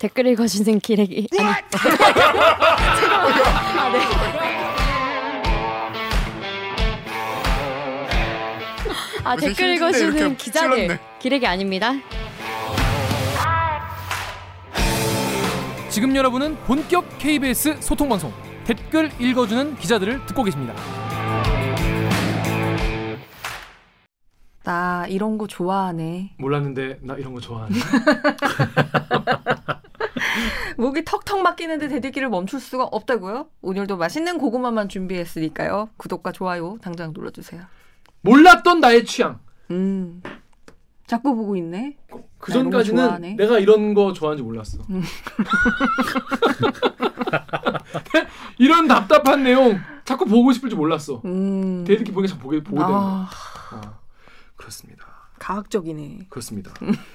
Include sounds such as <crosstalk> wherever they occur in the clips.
댓글 읽어주는 기레기 아니 <laughs> 아, 네. 아 댓글 읽어주는 기자들 찔렀네. 기레기 아닙니다. 지금 여러분은 본격 KBS 소통 방송 댓글 읽어주는 기자들을 듣고 계십니다. 나 이런 거 좋아하네. 몰랐는데 나 이런 거 좋아하네. <laughs> 목이 턱턱 막히는데 대들기를 멈출 수가 없다고요? 오늘도 맛있는 고구마만 준비했으니까요. 구독과 좋아요 당장 눌러주세요. 몰랐던 나의 취향. 음. 자꾸 보고 있네. 그 전까지는. 내가 이런 거 좋아하는지 몰랐어. 음. <laughs> 이런 답답한 내용 자꾸 보고 싶을 줄 몰랐어. 음. 대들기 보니까 자꾸 보게 보게 되는 거야. 아, 어, 그렇습니다. 가학적이네. 그렇습니다.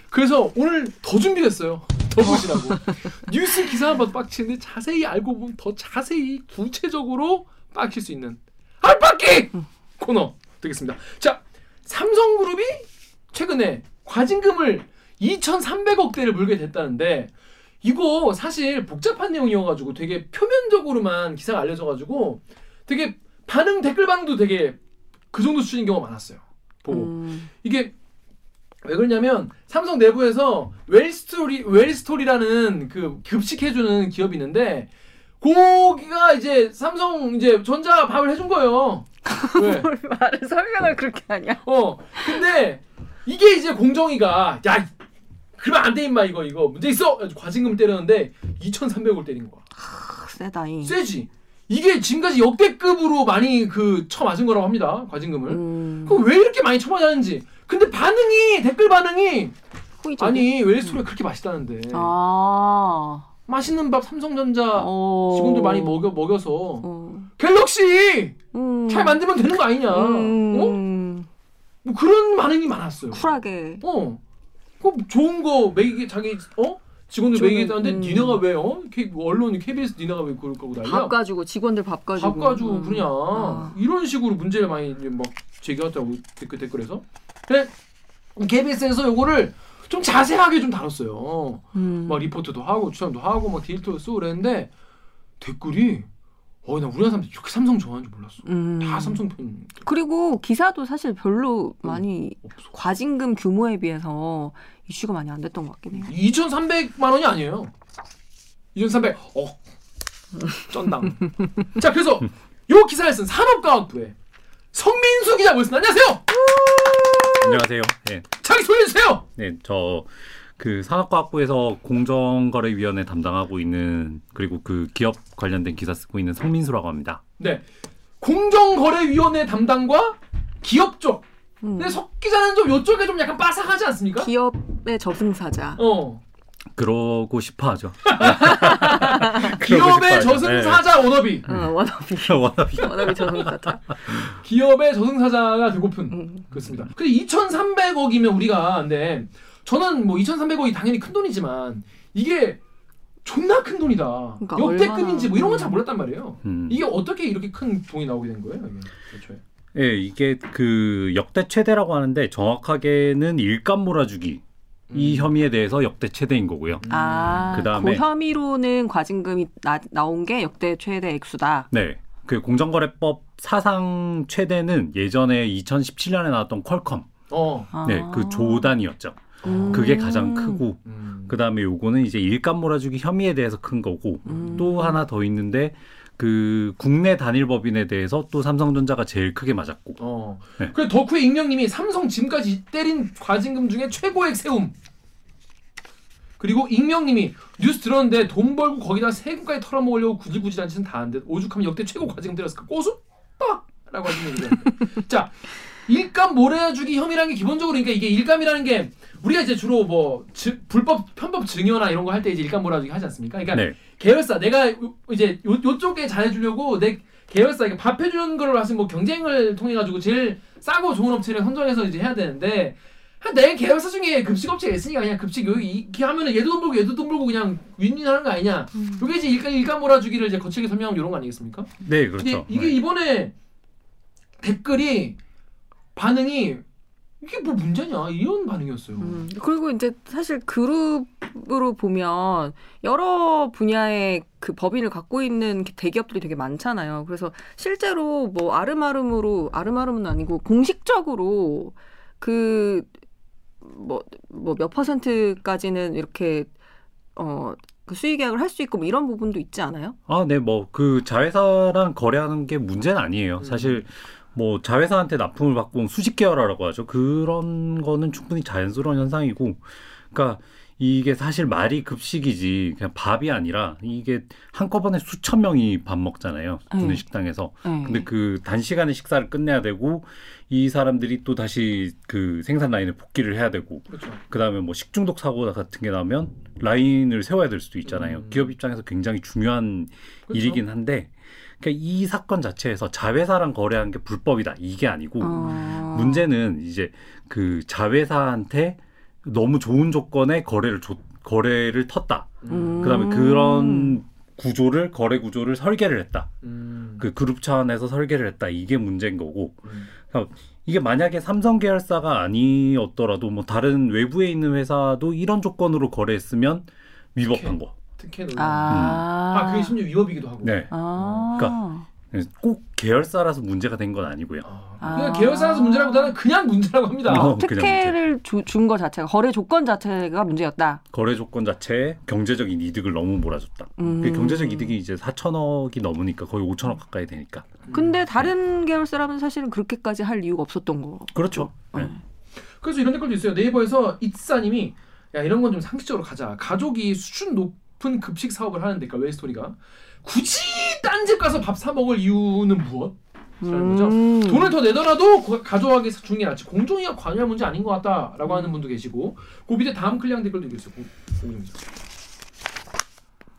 그래서 오늘 더 준비했어요. 더 보시라고. <laughs> 뉴스 기사만 봐도 빡치는데 자세히 알고 보면 더 자세히 구체적으로 빡칠 수 있는 알빡기 코너 되겠습니다. 자, 삼성그룹이 최근에 과징금을 2,300억 대를 물게 됐다는데 이거 사실 복잡한 내용이어가지고 되게 표면적으로만 기사가 알려져가지고 되게 반응 댓글 반응도 되게 그 정도 수준인 경우가 많았어요. 보고 음. 이게 왜 그러냐면 삼성 내부에서 웰스토리 웰스토리라는 그 급식해주는 기업이 있는데 거기가 이제 삼성 이제 전자 밥을 해준 거예요. <laughs> 왜? 말을 설명을 그렇게 하냐? 어 근데 이게 이제 공정위가 야 그러면 안 돼 임마 이거 이거 문제 있어 과징금을 때렸는데 2,300을 때린 거야. 아, 세다잉. 세지. 이게 지금까지 역대급으로 많이 그 쳐맞은 거라고 합니다. 과징금을. 음. 그럼 왜 이렇게 많이 쳐맞았는지. 근데 반응이 댓글 반응이? 아니 웰스토리가 그렇게 맛있다는데 아. 맛있는 밥 삼성전자 어. 직원들 많이 먹여 먹여서 어. 갤럭시 음. 잘 만들면 되는 거 아니냐? 어? 음. 뭐 그런 반응이 많았어요. 쿨하게. 어, 그 좋은 거 매기 자기 어 직원들 매기겠다는데 음. 니네가 왜 어? K, 언론 KBS 니네가 왜 그럴 거고 난리야? 밥 가지고 직원들 밥 가지고. 밥 가지고 음. 그러냐 아. 이런 식으로 문제를 많이 이제 막 제기하더라고 댓글 댓글에서. 근데 KBS에서 요거를 좀 자세하게 좀 다뤘어요. 음. 막 리포트도 하고 추천도 하고 막 디지털도 쓰고 그랬는데 댓글이 어 나 우리나라 사람들 이렇게 삼성 좋아하는 줄 몰랐어. 음. 다 삼성 편 그리고 기사도 사실 별로 음. 많이 없어. 과징금 규모에 비해서 이슈가 많이 안 됐던 것 같긴 해요. 2,300만 원이 아니에요. 2,300. 어. 쩐당. <laughs> 자, 그래서 요 기사를 쓴 산업과학부의 성민수 기자 모셨습니다. 안녕하세요. 안녕하세요. 네, 자기 소개해 주세요. 네, 저 그 산업과학부에서 공정거래위원회 담당하고 있는 그리고 그 기업 관련된 기사 쓰고 있는 성민수라고 합니다. 네. 공정거래위원회 담당과 기업 쪽. 음. 근데 석 기자는 좀 요쪽에 좀 약간 빠삭하지 않습니까? 기업의 저승사자. 어. 그러고 싶어 하죠. <laughs> 기업의 싶어하죠. 저승사자 워너비. 어, 워너비. <laughs> 워너비. 워너비 저승사자. <laughs> 기업의 저승사자가 되고픈 음. 그렇습니다. 근데 2,300억이면 우리가 근데 저는 뭐 2,300억이 당연히 큰 돈이지만 이게 존나 큰 돈이다. 그러니까 역대급인지 뭐 이런 건 잘 몰랐단 말이에요. 음. 이게 어떻게 이렇게 큰 돈이 나오게 된 거예요? 이게 애초에. 예, 이게 그 역대 최대라고 하는데 정확하게는 일감 몰아주기 이 음. 혐의에 대해서 역대 최대인 거고요. 아, 그다음에- 그 혐의로는 과징금이 나, 나온 게 역대 최대 액수다. 네. 그 공정거래법 사상 최대는 예전에 2017년에 나왔던 퀄컴. 어. 아. 네, 그 조단이었죠. 음. 그게 가장 크고 음. 그다음에 요거는 이제 일감 몰아주기 혐의에 대해서 큰 거고 음. 또 하나 더 있는데 그 국내 단일 법인에 대해서 또 삼성전자가 제일 크게 맞았고 어. 네. 그래 덕후의 익명님이 삼성 지금까지 때린 과징금 중에 최고액 세움. 그리고 익명님이 뉴스 들었는데 돈 벌고 거기다 세금까지 털어먹으려고 구질구질한 짓은 다 한데 오죽하면 역대 최고 과징금 때렸을까 꼬수다라고 하시는 거죠. <laughs> 자 일감 몰아주기 혐의라는 게 기본적으로 그러니까 이게 일감이라는 게 우리가 이제 주로 뭐 즈- 불법 편법 증여나 이런 거 할 때 이제 일감 몰아주기 하지 않습니까? 그러니까 네. 계열사 내가 요- 이제 요, 요쪽에 잘해주려고 내 계열사 이게 밥 해주는 거를 사실 뭐 경쟁을 통해 가지고 제일 싸고 좋은 업체를 선정해서 이제 해야 되는데 한내 계열사 중에 급식 업체가 있으니까 그냥 급식 여기 이렇게 하면은 얘도 돈 벌고 얘도 돈 벌고 그냥 윈윈하는 거 아니냐? 이게 이제 일감 일감 몰아주기를 이제 거칠게 설명하면 이런 거 아니겠습니까? 네, 근데 그렇죠. 이게 네. 이번에 댓글이 반응이 이게 뭐 문제냐 이런 반응이었어요. 음, 그리고 이제 사실 그룹 기업으로 보면 여러 분야의 그 법인을 갖고 있는 대기업들이 되게 많잖아요. 그래서 실제로 뭐 아름아름으로 아름아름은 아니고 공식적으로 그 뭐 뭐 몇 퍼센트까지는 이렇게 어 그 수의 계약을 할 수 있고 뭐 이런 부분도 있지 않아요? 아, 네, 뭐 그 자회사랑 거래하는 게 문제는 아니에요. 음. 사실 뭐 자회사한테 납품을 받고 수직 계열화라고 하죠. 그런 거는 충분히 자연스러운 현상이고, 그러니까 이게 사실 말이 급식이지 그냥 밥이 아니라 이게 한꺼번에 수천 명이 밥 먹잖아요. 네. 구내식당에서. 네. 근데 그 단시간에 식사를 끝내야 되고 이 사람들이 또 다시 그 생산 라인에 복귀를 해야 되고 그렇죠. 그다음에 뭐 식중독 사고 같은 게 나면 라인을 세워야 될 수도 있잖아요. 음. 기업 입장에서 굉장히 중요한 그렇죠. 일이긴 한데 그러니까 이 사건 자체에서 자회사랑 거래한 게 불법이다 이게 아니고 어. 문제는 이제 그 자회사한테 너무 좋은 조건에 거래를 줬 거래를 텄다. 음. 그다음에 그런 구조를 거래 구조를 설계를 했다. 음. 그 그룹 차원에서 설계를 했다. 이게 문제인 거고 음. 이게 만약에 삼성 계열사가 아니었더라도 뭐 다른 외부에 있는 회사도 이런 조건으로 거래했으면 위법한 거. 특혜 논란. 아, 아, 그게 심지어 위법이기도 하고. 네. 아. 그러니까 꼭 계열사라서 문제가 된 건 아니고요. 아, 그냥 계열사라서 문제라기보다는 그냥 문제라고 합니다. 어. 특혜를 준 거 자체가 거래 조건 자체가 문제였다. 거래 조건 자체에 경제적인 이득을 너무 몰아줬다. 음. 그 경제적 이득이 이제 4천억이 넘으니까 거의 5천억 가까이 되니까. 근데 다른 계열사라면 사실은 그렇게까지 할 이유가 없었던 거. 그렇죠. 어. 네. 그래서 이런 댓글도 있어요. 네이버에서 이트사님이 야 이런 건 좀 상식적으로 가자. 가족이 수준 높은 급식 사업을 하는데, 그러니까 웰스토리가 굳이 딴 집 가서 밥 사 먹을 이유는 무엇? 라는 거죠. 음. 돈을 더 내더라도 고- 가져가는 게 낫지. 공정위가 관여할 문제 아닌 것 같다라고 하는 분도 계시고, 그 밑에 다음 클리앙 댓글도 고객님.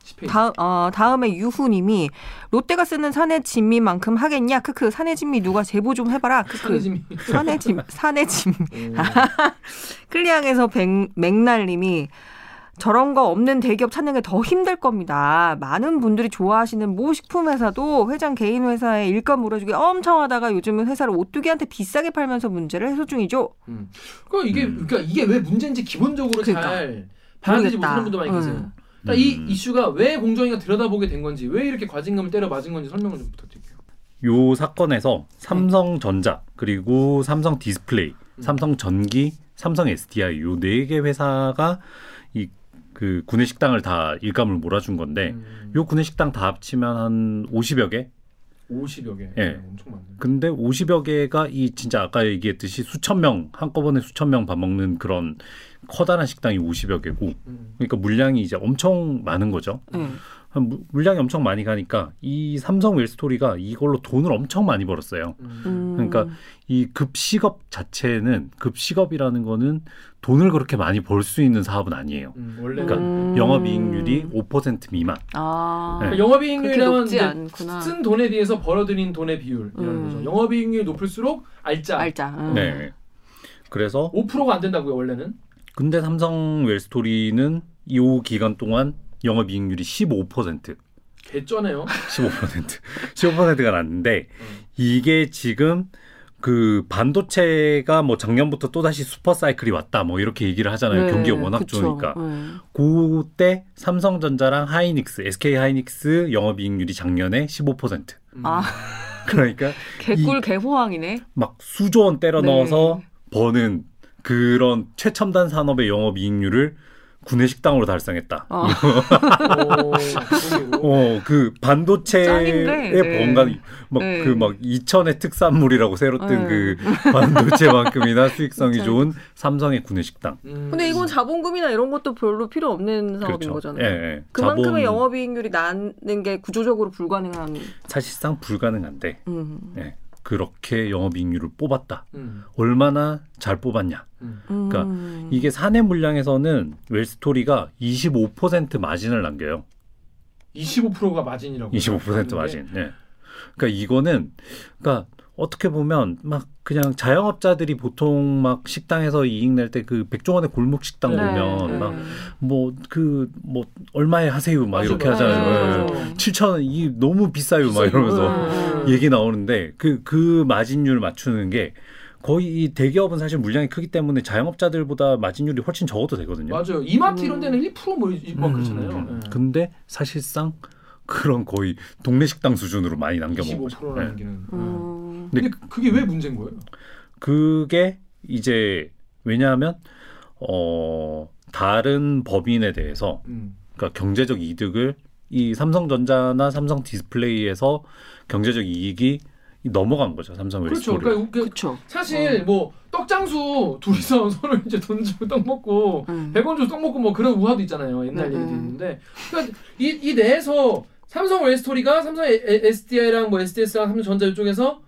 10페이지. 다음 어, 다음에 유후님이 롯데가 쓰는 사내 진미만큼 하겠냐? 크크 사내 진미 누가 제보 좀 해봐라. 크크. 사내 진 사내 진 <laughs> 오. <laughs> 클리앙에서 백, 맥날님이 저런 거 없는 대기업 찾는 게 더 힘들 겁니다. 많은 분들이 좋아하시는 모 식품 회사도 회장 개인 회사에 일감 물어주기 엄청 하다가 요즘은 회사를 오뚜기한테 비싸게 팔면서 문제를 해소 중이죠. 음. 그러니까 이게 음. 그러니까 이게 왜 문제인지 기본적으로 그러니까. 잘 모르겠다. 못하는 분도 많이 응. 계세요. 그러니까 이 음. 이슈가 왜 공정위가 들여다보게 된 건지, 왜 이렇게 과징금을 때려 맞은 건지 설명을 좀 부탁드릴게요. 요 사건에서 삼성전자 그리고 삼성 디스플레이, 음. 삼성 전기, 삼성 SDI 요 네 개 회사가 이 그 구내 식당을 다 일감을 몰아준 건데 음. 요 구내 식당 다 합치면 한 50여 개. 50여 개. 예. 네, 엄청 많네. 근데 50여 개가 이 진짜 아까 얘기했듯이 수천 명 한꺼번에 수천 명 밥 먹는 그런 커다란 식당이 50여 개고 음. 그러니까 물량이 이제 엄청 많은 거죠. 네. 한 무- 물량이 엄청 많이 가니까 이 삼성 웰스토리가 이걸로 돈을 엄청 많이 벌었어요. 음. 음. 그러니까 이 급식업 자체는 급식업이라는 거는 돈을 그렇게 많이 벌 수 있는 사업은 아니에요. 음, 그러니까 음. 영업이익률이 5% 미만. 아 네. 그러니까 영업이익률이라면. 쓴 돈에 비해서 벌어들인 돈의 비율이라는 음. 거죠. 영업이익률이 높을수록 알짜. 알자. 음. 네. 그래서 5%가 안 된다고요 원래는. 근데 삼성 웰스토리는 이 기간 동안 영업 이익률이 15%. 개쩌네요. 15% 15%가 났는데 음. 이게 지금 그 반도체가 뭐 작년부터 또 다시 슈퍼 사이클이 왔다 뭐 이렇게 얘기를 하잖아요. 네, 경기가 워낙 그쵸. 좋으니까. 네. 그때 삼성전자랑 하이닉스, SK 하이닉스 영업이익률이 작년에 15%. 음. 아 <laughs> 그러니까 개꿀 개호황이네. 막 수조 원 때려 네. 넣어서 버는 그런 최첨단 산업의 영업이익률을 구내식당으로 달성했다. 어. 어, 그 반도체의 짱인데, 네. 뭔가 막 네. 그 막 이천의 특산물이라고 새로 뜬 네. 그 반도체만큼이나 <laughs> 수익성이. 좋은 삼성의 구내식당. 음. 근데 이건 자본금이나 이런 것도 별로 필요 없는 사업인 그렇죠. 거잖아요. 예, 예. 그만큼의 자본 영업이익률이 나는 게 구조적으로 불가능한. 사실상 불가능한데 음. 예. 그렇게 영업이익률을 뽑았다. 음, 얼마나 잘 뽑았냐. 음. 그러니까 음. 이게 사내 물량에서는 웰스토리가 25% 마진을 남겨요. 25%가 마진이라고. 25% 마진. 네. 그러니까 이거는 그러니까 어떻게 보면 막 그냥 자영업자들이 보통 막 식당에서 이익 낼 때 그 백종원의 골목 식당 네, 보면 네. 막뭐그뭐 얼마에 하세요 막 맞아, 이렇게. 하잖아요. 네. 7천 원이 너무 비싸요 막. 이러면서 네. 얘기 나오는데 그그 마진율 맞추는 게 거의 이 대기업은 사실 물량이 크기 때문에 자영업자들보다 마진율이 훨씬 적어도 되거든요. 맞아요. 이마트 이런 음. 데는 1%뭐 이거 그렇잖아요. 음, 예. 근데 사실상 그런 거의 동네 식당 수준으로 많이 남겨 먹은 거죠. 25% 네. 남기는. 음. 근데 그게 왜 문제인 거예요? 그게 이제 왜냐하면 어 다른 법인에 대해서 음. 그러니까 경제적 이득을 이 삼성전자나 삼성 디스플레이에서 경제적 이익이 넘어간 거죠 삼성 그렇죠. 웰스토리. 그러니까 그- 그쵸. 사실 뭐 떡장수 둘이서 <laughs> 서로 이제 돈 주고 떡 먹고 음. 100원 주고 떡 먹고 뭐 그런 우화도 있잖아요. 옛날 음, 얘기도 음. 있는데 그러니까 이, 이 내에서 삼성 웰스토리가 삼성 SDI랑 뭐 SDS랑 삼성전자 이쪽에서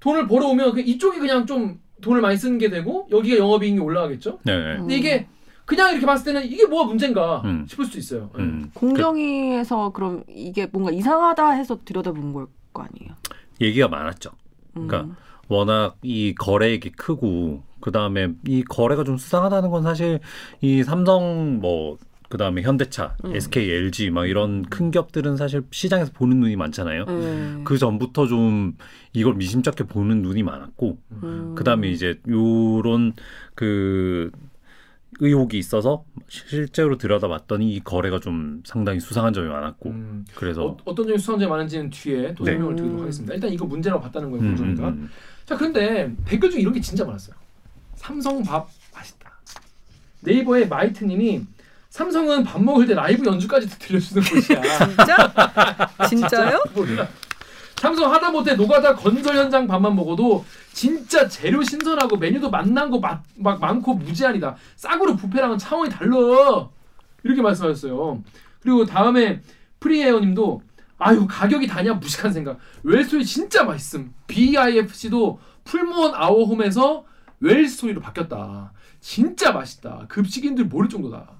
돈을 벌어오면 그 이쪽이 그냥 좀 돈을 많이 쓰는 게 되고 여기가 영업이익이 올라가겠죠. 네. 음. 근데 이게 그냥 이렇게 봤을 때는 이게 뭐가 문제인가 음. 싶을 수도 있어요. 예. 음. 공정위에서 그럼 이게 뭔가 이상하다 해서 들여다본 걸 거 아니에요? 그 얘기가 많았죠. 음. 그러니까 워낙 이 거래액이 크고 그 다음에 이 거래가 좀 수상하다는 건 사실 이 삼성 뭐 그 다음에 현대차, 음. SK, LG 막 이런 큰 기업들은 사실 시장에서 보는 눈이 많잖아요. 네. 그 전부터 좀 이걸 미심쩍게 보는 눈이 많았고 음. 그 다음에 이제 요런 그 의혹이 있어서 실제로 들여다봤더니 이 거래가 좀 상당히 수상한 점이 많았고 음. 그래서 어, 어떤 점이 수상점이 많은지는 뒤에 또 네. 설명을 음. 드리도록 하겠습니다. 일단 이거 문제라고 봤다는 거예요, 음, 공정위가. 음, 자, 그런데 댓글 중에 이런 게 진짜 많았어요. 삼성 밥 맛있다. 네이버의 마이트님이 삼성은 밥 먹을 때 라이브 연주까지 들려주는 곳이야. <laughs> 진짜? 진짜요? 삼성 하다못해 노가다 건설 현장 밥만 먹어도 진짜 재료 신선하고 메뉴도 맛난 거 막 많고 무제한이다. 싸구려 뷔페랑은 차원이 달라. 이렇게 말씀하셨어요. 그리고 다음에 프리에어님도 아유 가격이 다냐 무식한 생각. 웰스토리 진짜 맛있음. BIFC도 풀무원 아워홈에서 웰스토리로 바뀌었다. 진짜 맛있다. 급식인들 모를 정도다.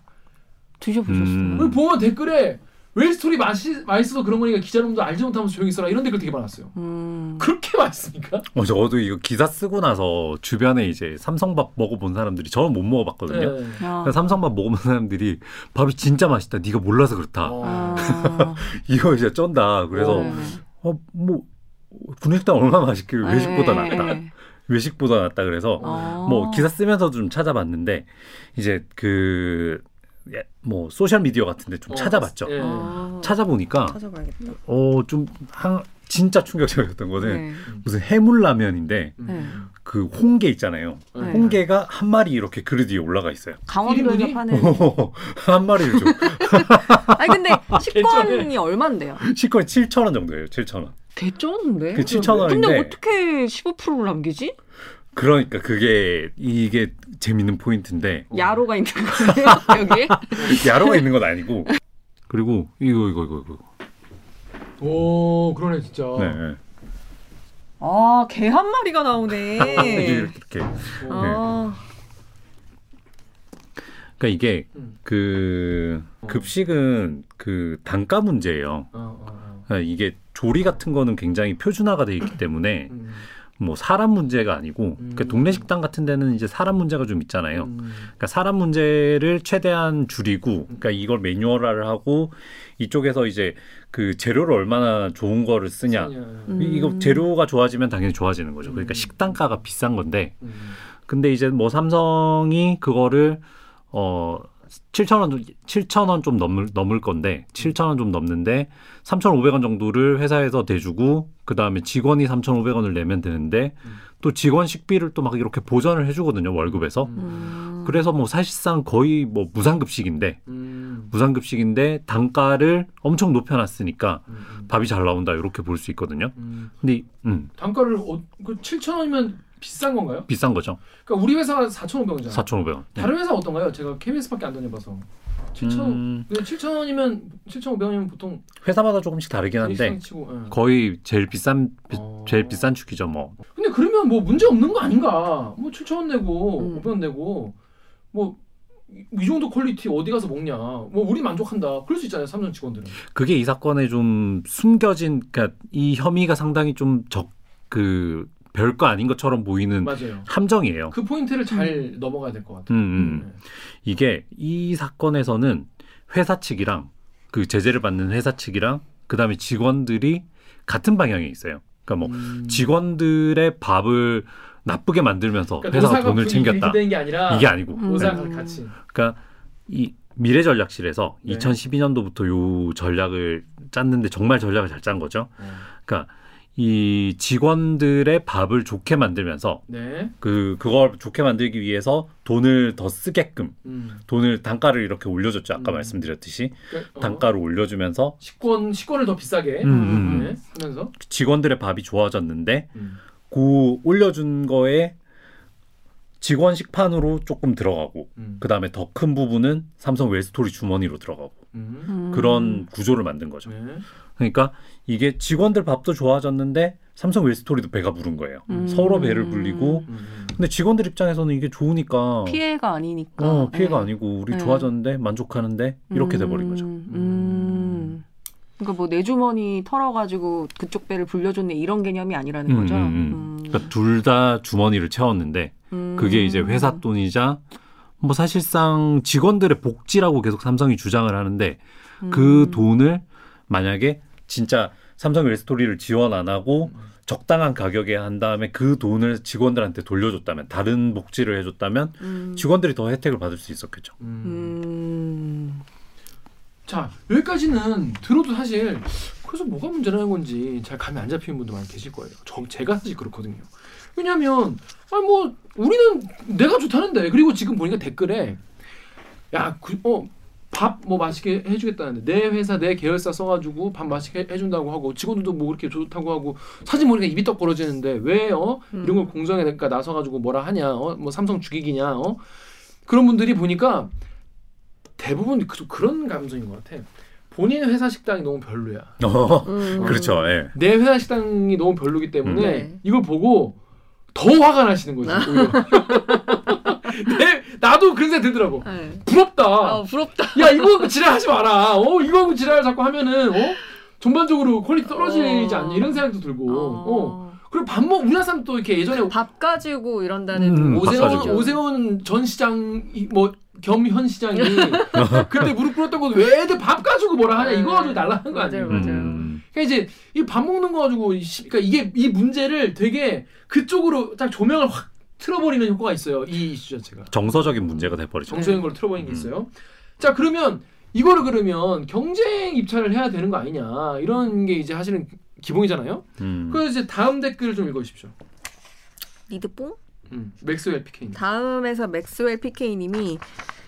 드셔보셨어요? 음. 여기 보면 댓글에 웰스토리 맛이 맛있어서 그런 거니까 기자놈도 알지 못하면서 조용히 써라 이런 댓글 되게 많았어요. 음. 그렇게 <laughs> 맛있습니까? 어, 저도 이거 기사 쓰고 나서 주변에 이제 삼성밥 먹어본 사람들이 저는 못 먹어봤거든요. 네. 아. 삼성밥 먹어본 사람들이 밥이 진짜 맛있다. 네가 몰라서 그렇다. 어. 아. <laughs> 이거 진짜 쩐다. 그래서 네. 어 뭐 군일당 얼마나 맛있길래 외식보다 네, 낫다. 네. 외식보다 낫다. 그래서 아. 뭐 기사 쓰면서 좀 찾아봤는데 이제 그 뭐 소셜 미디어 같은데 좀 어, 찾아봤죠. 예. 아. 찾아보니까 찾아봐야겠다. 어 좀 진짜 충격적이었던 거는 네. 무슨 해물라면인데 음. 네. 그 홍게 있잖아요. 네. 홍게가 한 마리 이렇게 그릇 위에 올라가 있어요. 강원도에서? 파는. <laughs> 한 마리를 줘. <laughs> 아니 근데 식권이 얼마인데요? 식권이 7천 원 정도예요. 7천 원. 개쩌는데? 그 7천 원인데 근데 어떻게 15%를 남기지? 그러니까 그게 이게 재밌는 포인트인데 야로가 있는 거예요 여기? <laughs> 야로가 있는 건 아니고 그리고 이거 이거 이거 이거 오 그러네 진짜. 네, 네. 아, 개 한 마리가 나오네. <laughs> 이렇게, 이렇게 어. 아, 그러니까 이게 음. 그 급식은 그 단가 문제예요. 어, 어, 어. 그러니까 이게 조리 같은 거는 굉장히 표준화가 돼 있기 때문에 음. 뭐 사람 문제가 아니고 그러니까 음. 동네 식당 같은 데는 이제 사람 문제가 좀 있잖아요. 음. 그러니까 사람 문제를 최대한 줄이고 그러니까 이걸 매뉴얼화를 하고 이쪽에서 이제 그 재료를 얼마나 좋은 거를 쓰냐. 음. 이- 이거 재료가 좋아지면 당연히 좋아지는 거죠. 그러니까 음. 식단가가 비싼 건데 음. 근데 이제 뭐 삼성이 그거를 어 7천 원 7천 원 좀 넘을 넘을 건데 7천 원 좀 넘는데 3,500원 정도를 회사에서 대주고 그다음에 직원이 3,500원을 내면 되는데 음. 또 직원 식비를 또 막 이렇게 보전을 해 주거든요, 월급에서. 음. 음. 그래서 뭐 사실상 거의 뭐 무상급식인데 음. 무상급식인데 단가를 엄청 높여 놨으니까 음. 음. 밥이 잘 나온다 이렇게 볼 수 있거든요. 음. 근데 이- 음, 단가를 어, 그 7천 원이면 비싼 건가요? 비싼 거죠. 그러니까 우리 회사가 4,500원이잖아요. 4,500원. 다른 회사 어떤가요? 제가 KBS밖에 안 다녀봐서 7천 원. 음, 근데 7천 원이면 7,500원이면 보통 회사마다 조금씩 다르긴 한데 치고. 예. 거의 제일 비싼 비- 어. 제일 비싼 축이죠, 뭐. 근데 그러면 뭐 문제 없는 거 아닌가? 뭐 7천 원 내고 음. 500원 내고 뭐. 이- 이 정도 퀄리티 어디 가서 먹냐? 뭐 우리 만족한다. 그럴 수 있잖아요. 삼성 직원들은. 그게 이 사건에 좀 숨겨진 그러니까 이 혐의가 상당히 좀적 그 별거 아닌 것처럼 보이는 맞아요. 함정이에요. 그 포인트를 잘 넘어가야 될 것 같아요. 음, 음. 네. 이게 이 사건에서는 회사 측이랑 그 제재를 받는 회사 측이랑 그다음에 직원들이 같은 방향에 있어요. 그러니까 뭐 음. 직원들의 밥을 나쁘게 만들면서 그러니까 회사가 노사가 돈을 챙겼다. 게 아니라 이게 아니고. 음. 노사가 네. 같이. 그러니까 이 미래 전략실에서 네. 2012년도부터 요 전략을 짰는데 정말 전략을 잘 짠 거죠. 어. 그러니까 이 직원들의 밥을 좋게 만들면서 네. 그 그걸 좋게 만들기 위해서 돈을 더 쓰게끔 음. 돈을 단가를 이렇게 올려줬죠. 아까 음. 말씀드렸듯이 그러니까, 어. 단가를 올려주면서 식권 식권을 더 비싸게 음, 음, 네. 하면서 직원들의 밥이 좋아졌는데 음. 그 올려준 거에 직원 식판으로 조금 들어가고 음. 그 다음에 더 큰 부분은 삼성 웰스토리 주머니로 들어가고 음. 음. 그런 구조를 만든 거죠. 네. 그러니까 이게 직원들 밥도 좋아졌는데 삼성 웰스토리도 배가 부른 거예요. 음. 서로 배를 불리고 음. 근데 직원들 입장에서는 이게 좋으니까 피해가 아니니까. 어, 피해가 네. 아니고 우리 네. 좋아졌는데 만족하는데 이렇게 돼버린 거죠. 음, 음. 그러니까 뭐 내 주머니 털어가지고 그쪽 배를 불려줬네 이런 개념이 아니라는 음, 거죠. 음, 음. 그러니까 둘 다 주머니를 채웠는데 음. 그게 이제 회사 돈이자 뭐 사실상 직원들의 복지라고 계속 삼성이 주장을 하는데 그 음. 돈을 만약에 진짜 삼성 웰스토리를 지원 안 하고 적당한 가격에 한 다음에 그 돈을 직원들한테 돌려줬다면 다른 복지를 해줬다면 음. 직원들이 더 혜택을 받을 수 있었겠죠. 음. 음. 자 여기까지는 들어도 사실 그래서 뭐가 문제라는 건지 잘 감이 안 잡히는 분도 많이 계실 거예요. 저 제가 사실 그렇거든요. 왜냐하면 아니 뭐 우리는 내가 좋다는데 그리고 지금 보니까 댓글에 야어 밥 뭐 맛있게 해주겠다는데 내 회사 내 계열사 써가지고 밥 맛있게 해준다고 하고 직원들도 뭐 그렇게 좋다고 하고 사진 보니까 입이 떡 벌어지는데 왜어 이런 걸 공정에 될까 나서가지고 뭐라 하냐 어뭐 삼성 죽이기냐 어 그런 분들이 보니까 대부분 그, 그런 감성인 것 같아. 본인 회사 식당이 너무 별로야. <laughs> 음. 그렇죠. 예. 내 회사 식당이 너무 별로기 때문에 네. 이걸 보고 더 화가 나시는 거지. <laughs> 내, 나도 그런 생각 들더라고. 네. 부럽다. 아 부럽다. 야 이거 지랄하지 마라. 어 이거 지랄 자꾸 하면은 어 전반적으로 quality 떨어지지 어. 않냐 이런 생각도 들고. 어. 어. 그리고 밥 먹 우리나라 사람 또 이렇게 예전에 밥 가지고 이런다는 음, 밥 오세훈 가지고. 오세훈 전 시장 뭐 겸 현 시장이 <laughs> 그때 무릎 꿇었던 거 왜 애들 밥 가지고 뭐라 하냐 이거 가지고 날라는 거 아니에요. 맞아요, 맞아요. 음. 그러니까 이제 이 밥 먹는 거 가지고 그러니까 이게 이 문제를 되게 그쪽으로 딱 조명을 확 틀어버리는 효과가 있어요. 이 이슈 자체가 정서적인 문제가 돼버리죠. 정서인 걸 틀어버리는 게 음. 있어요. 자 그러면 이거를 그러면 경쟁 입찰을 해야 되는 거 아니냐 이런 게 이제 사실은 기본이잖아요. 음. 그래서 이제 다음 댓글 좀 읽어주십시오. 리드뽕? 음, 맥스웰 PK. 다음에서 맥스웰 PK님이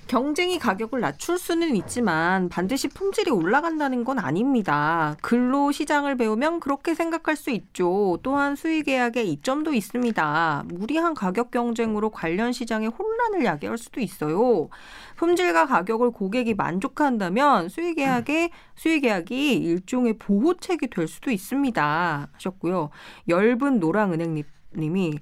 경쟁이 가격을 낮출 수는 있지만 반드시 품질이 올라간다는 건 아닙니다. 근로 시장을 배우면 그렇게 생각할 수 있죠. 또한 수의 계약의 이점도 있습니다. 무리한 가격 경쟁으로 관련 시장에 혼란을 야기할 수도 있어요. 품질과 가격을 고객이 만족한다면 수의 계약의 수의 계약이 일종의 보호책이 될 수도 있습니다. 하셨고요. 엷은 노랑은행님이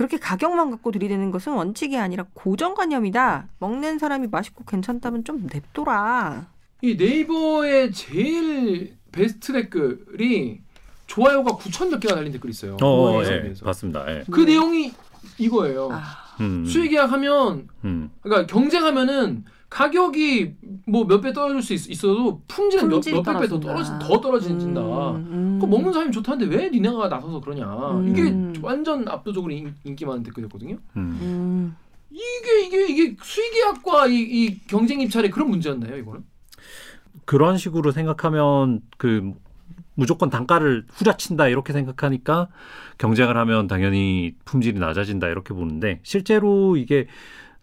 그렇게 가격만 갖고 들이대는 것은 원칙이 아니라 고정관념이다. 먹는 사람이 맛있고 괜찮다면 좀 냅둬라. 이 네이버의 제일 베스트 댓글이 좋아요가 9천 몇 개가 달린 댓글이 있어요. 어? 예. 봤습니다. 예. 그 내용이 이거예요. 아, 음. 수의계약하면 음. 그러니까 경쟁하면은 가격이 뭐 몇 배 떨어질 수 있, 어도 품질은 품질이 몇백 배 더 떨어진다. 더 떨어진다. 음, 그 먹는 사람이 좋다는데 왜 니네가 나서서 그러냐. 음. 이게 완전 압도적으로 인, 인기 많은 댓글이었거든요. 음. 음. 이게 이게 이게 수의계약과 이, 이 경쟁 입찰의 그런 문제였나요, 이거는? 그런 식으로 생각하면 그 무조건 단가를 후려친다 이렇게 생각하니까 경쟁을 하면 당연히 품질이 낮아진다 이렇게 보는데 실제로 이게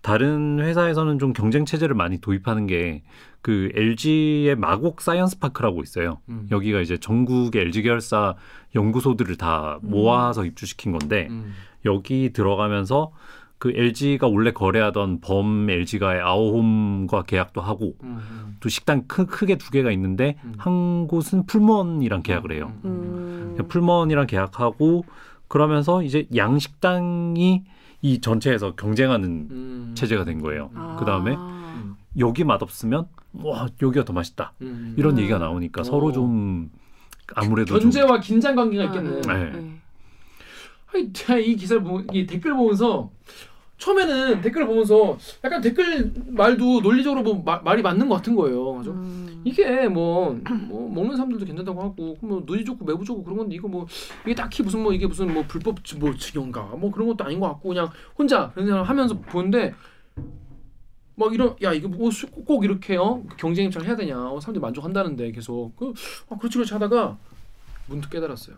다른 회사에서는 좀 경쟁 체제를 많이 도입하는 게 그 LG의 마곡 사이언스 파크라고 있어요. 음. 여기가 이제 전국의 LG 계열사 연구소들을 다 모아서 입주시킨 건데 음. 여기 들어가면서 그 LG가 원래 거래하던 범 LG가의 아워홈과 계약도 하고 음, 음. 또 식당 크, 크게 두 개가 있는데 음. 한 곳은 풀무원이랑 계약을 해요. 음. 풀무원이랑 계약하고 그러면서 이제 양식당이 이 전체에서 경쟁하는 음. 체제가 된 거예요. 아. 그 다음에 여기 맛없으면 와 여기가 더 맛있다 음. 이런 음. 얘기가 나오니까 어. 서로 좀 아무래도 좀 견제와 긴장 관계가 있겠네. 아, 네. 네. 아니, 제가 이 기사를 보, 이 댓글 보면서 처음에는 댓글을 보면서 약간 댓글 말도 논리적으로 뭐 마- 말이 맞는 것 같은 거예요. 그래서 음. 이게 뭐, 뭐 먹는 사람들도 괜찮다고 하고 뭐 눈이 좋고 매부 좋고 그런 건데 이거 뭐 이게 딱히 무슨 뭐 이게 무슨 뭐 불법 뭐 증여인가 뭐 그런 것도 아닌 것 같고 그냥 혼자 그런 생각 하면서 보는데 막 이런 야 이거 뭐 수- 꼭 이렇게 어 경쟁 입장 해야 되냐 어, 사람들이 만족한다는데 계속 그 아, 그렇지 그렇지 하다가 문득 깨달았어요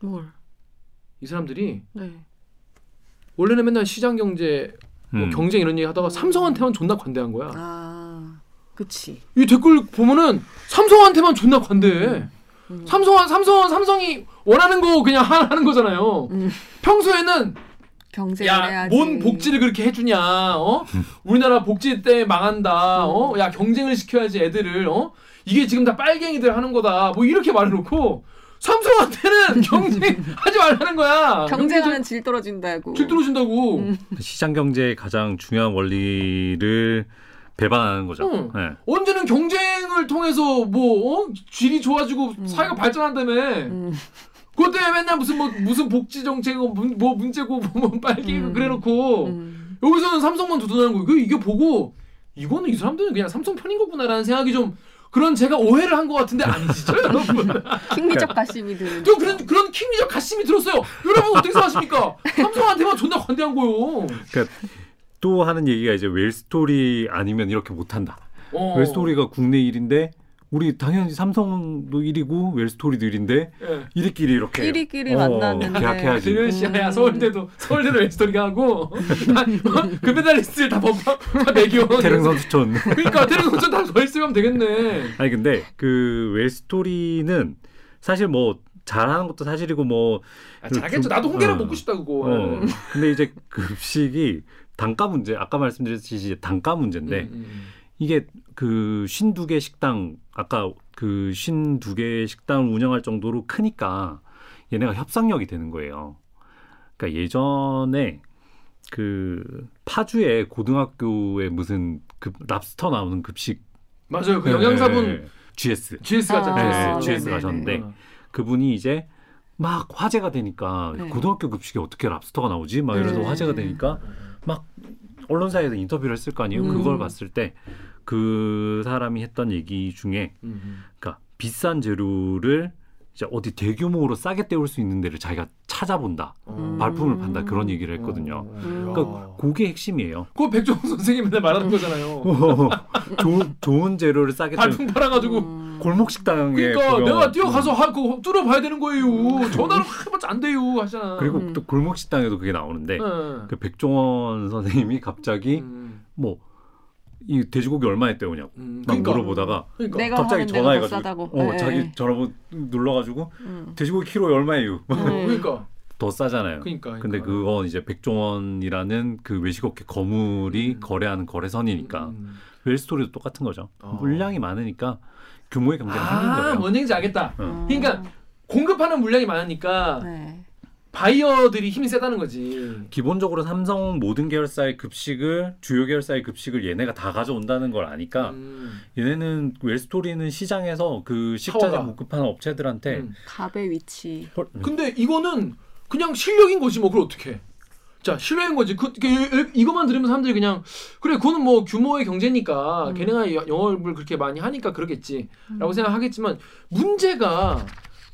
뭘? 이 사람들이 네. 원래는 맨날 시장 경제 뭐 음. 경쟁 이런 얘기 하다가 삼성한테만 존나 관대한 거야 아, 그치. 이 댓글 보면은 삼성한테만 존나 관대해 음. 삼성 삼성 삼성이 원하는 거 그냥 하- <laughs> 하는 거잖아요. 음. 평소에는 경쟁을 야 해야지. 뭔 복지를 그렇게 해주냐, 어? <laughs> 우리나라 복지 때문에 망한다, 어? 야 경쟁을 시켜야지 애들을, 어? 이게 지금 다 빨갱이들 하는 거다, 뭐 이렇게 말해놓고 삼성한테는 <laughs> 경쟁하지 말라는 거야. 경쟁하면 질 떨어진다고. 질 떨어진다고. 음. 시장 경제의 가장 중요한 원리를 배반하는 거죠. 응. 네. 언제는 경쟁을 통해서 뭐 어? 질이 좋아지고 사회가 발전한다며. 음. 그것 때문에 맨날 무슨 뭐 무슨 복지 정책이고 문- 뭐 문제고 뭐 빨갱이고 음. 그래놓고 음. 여기서는 삼성만 두둔하는 거예요. 그 이게 보고 이거는 이 사람들은 그냥 삼성 편인 거구나라는 생각이 좀 그런 제가 오해를 한 것 같은데 아니시죠, <laughs> 여러분? 킹리적 가심이 드는. 또 그런 그런 킹리적 가심이 들었어요. 여러분 어떻게 생각하십니까? 삼성한테만 존나 관대한 거요. 또 하는 얘기가 이제 웰스토리 아니면 이렇게 못한다. 어. 웰스토리가 국내 일인데 우리 당연히 삼성도 1위고 웰스토리도 1인데 예. 이리끼리 이렇게 끼리끼리 어, 만났는데. 계약해야지. 지금 씨야 음. 서울대도 서울대도 웨스토리가 하고 금메달리스트를 다 먹고 다 매겨. 태릉 선수촌. 그러니까 태릉 선수 다 거있으면 되겠네. 아니 근데 그 웰스토리는 사실 뭐 잘하는 것도 사실이고 뭐 아, 잘하겠죠. 나도 홍게를 어. 먹고 싶다 그거. 어. 근데 이제 급식이 단가 문제 아까 말씀드렸듯이 단가 문제인데 음, 음, 음. 이게 그 쉰두 개 식당 아까 그 쉰두 개 식당을 운영할 정도로 크니까 얘네가 협상력이 되는 거예요. 그러니까 예전에 그 파주에 고등학교에 무슨 급 랍스터 나오는 급식 맞아요. 그 영양사분 네, GS GS 가잖아요. 아, 네, GS. 가셨는데 어. 그분이 이제 막 화제가 되니까 네. 고등학교 급식에 어떻게 랍스터가 나오지? 막 이래서 네. 화제가 되니까 막 언론사에서 인터뷰를 했을 거 아니에요. 음. 그걸 봤을 때 그 사람이 했던 얘기 중에 음, 음. 그러니까 비싼 재료를 이제 어디 대규모로 싸게 때울 수 있는 데를 자기가 찾아본다. 어. 발품을 판다. 그런 얘기를 했거든요. 어. 음. 그러니까 그게 핵심이에요. 그거 백종원 선생님이 맨날 말하는 거잖아요. <laughs> 좋은, 좋은 재료를 싸게 때울 발품 팔아 가지고. 음. 골목 식당에 그러니까 내가 뛰어가서 하, 그거 뚫어봐야 되는 거예요. 전화로 해봤자 안 돼요 하잖아. 그리고 음. 또 골목 식당에도 그게 나오는데 네. 그 백종원 선생님이 갑자기 음, 뭐 이 돼지고기 얼마에 때우냐고 음, 막 그러니까. 물어보다가 그러니까. 내가 갑자기 전화해가지고 싸다고. 어 네. 자기 전화번호 눌러가지고 음. 돼지고기 키로 얼마예요? 어, 그러니까. 더 싸잖아요. 그러니까. 근데 그러니까. 그건 이제 백종원이라는 그 외식업계 거물이 음. 거래하는 거래선이니까 음. 웰스토리도 똑같은 거죠. 어. 물량이 많으니까 규모의 경쟁이 생긴 아, 거예요. 뭔 얘기인지 알겠다. 어. 그러니까 공급하는 물량이 많으니까 네. 바이어들이 힘이 세다는 거지. 기본적으로 삼성 모든 계열사의 급식을 주요 계열사의 급식을 얘네가 다 가져온다는 걸 아니까 음. 얘네는 웰스토리는 시장에서 그 식자재. 공급하는 업체들한테 음. 갑의 위치. 헐- 근데 이거는 그냥 실력인 거지 뭐 그걸 어떻게? 자 실력인 거지. 그, 그 이- 이것만 들으면 사람들이 그냥 그래 그거는 뭐 규모의 경제니까 음. 걔네가 여- 영업을 그렇게 많이 하니까 그러겠지라고 생각하겠지만 문제가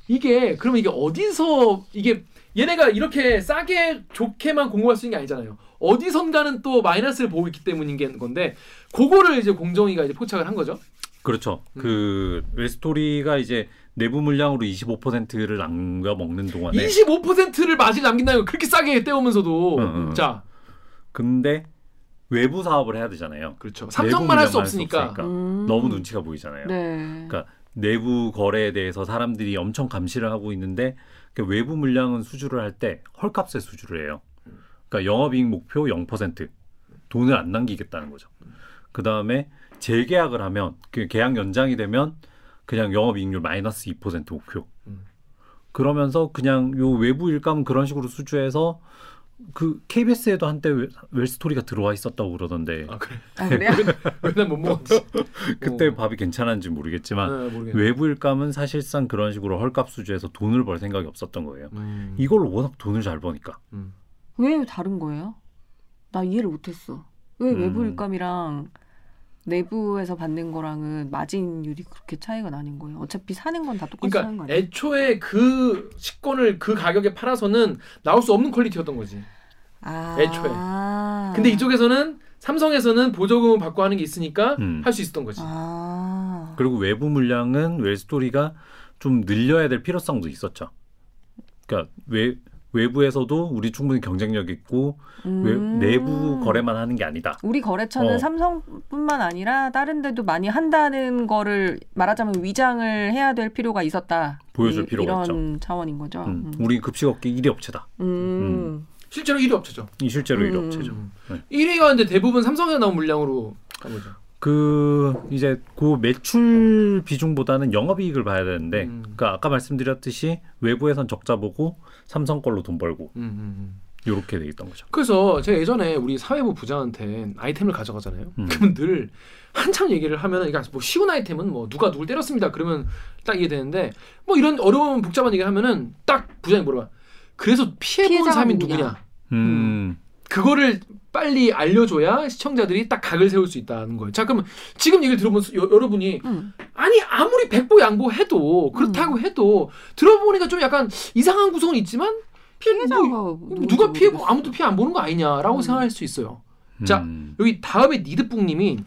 이게 그러면 이게 어디서 이게 얘네가 이렇게 싸게 좋게만 공급할 수 있는 게 아니잖아요. 어디선가는 또 마이너스를 보고 있기 때문인 게 건데 그거를 이제 공정위가 이제 포착을 한 거죠. 그렇죠. 음. 그 웰스토리가 이제 내부 물량으로 25%를 남겨 먹는 동안에 25%를 마진 남긴다는 거 그렇게 싸게 떼오면서도 응, 응. 자 근데 외부 사업을 해야 되잖아요. 그렇죠. 삼성만 할수 물량만 없으니까. 음. 너무 눈치가 보이잖아요. 네. 그러니까 내부 거래에 대해서 사람들이 엄청 감시를 하고 있는데 그 외부 물량은 수주를 할 때 헐값에 수주를 해요. 그러니까 영업이익 목표 0% 돈을 안 남기겠다는 거죠. 그 다음에 재계약을 하면 그 계약 연장이 되면 그냥 영업이익률 마이너스 2% 목표. 음. 그러면서 그냥 요 외부 일감 그런 식으로 수주해서 그 KBS에도 한때 웰- 웰스토리가 들어와 있었다고 그러던데 아 그래. 아, 그래요? <laughs> 왜난 못 먹었지? <laughs> 그때 어. 밥이 괜찮은지 모르겠지만 네. 외부 일감은 사실상 그런 식으로 헐값 수주해서 돈을 벌 생각이 없었던 거예요. 음. 이걸로 워낙 돈을 잘 버니까. 음. 왜 다른 거예요? 나 이해를 못했어. 왜 음. 외부 일감이랑 내부에서 받는 거랑은 마진율이 그렇게 차이가 나는 거예요. 어차피 사는 건 다 똑같이 그러니까 아니에요? 애초에 그 식권을 그 가격에 팔아서는 나올 수 없는 퀄리티였던 거지. 아. 애초에. 근데 이쪽에서는 삼성에서는 보조금을 받고 하는 게 있으니까 음. 할수 있었던 거지. 아. 그리고 외부 물량은 웰스토리가 좀 늘려야 될 필요성도 있었죠. 그러니까 외 외부에서도 우리 충분히 경쟁력 있고 외, 음. 내부 거래만 하는 게 아니다. 우리 거래처는 어. 삼성뿐만 아니라 다른 데도 많이 한다는 거를 말하자면 위장을 해야 될 필요가 있었다. 보여줄 이- 필요가 이런 차원인 거죠. 음, 음. 우리 급식 업계 1위 업체다. 음. 실제로 1위 업체죠. 이 실제로 1위 음. 업체죠. 네. 1위가 근데 대부분 삼성에서 나온 물량으로 간 거죠. 그 이제 그 매출 비중보다는 영업이익을 봐야 되는데, 음. 그러니까 아까 말씀드렸듯이 외부에선 적자 보고 삼성 걸로 돈 벌고 음, 음, 음. 이렇게 돼 있던 거죠. 그래서 제가 예전에 우리 사회부 부장한테 아이템을 가져가잖아요. 음. 그러면 늘 한참 얘기를 하면은 그러니까 뭐 쉬운 아이템은 뭐 누가 누굴 때렸습니다. 그러면 딱 이해 되는데 뭐 이런 어려운 복잡한 얘기를 하면은 딱 부장이 물어봐. 그래서 피해 본 피해자가 사람이 누구냐? 누구냐? 음, 그거를 빨리 알려줘야 시청자들이 딱 각을 세울 수 있다는 거예요. 자, 그럼 지금 얘기를 들어보면 여, 여러분이 음. 아니 아무리 백보 양보해도 그렇다고 해도 들어보니까 좀 약간 이상한 구성은 있지만 피해 뭐, 누가 피해 모르겠어. 아무도 피해 안 보는 거 아니냐라고 음. 생각할 수 있어요. 자, 음. 여기 다음에 니드북님이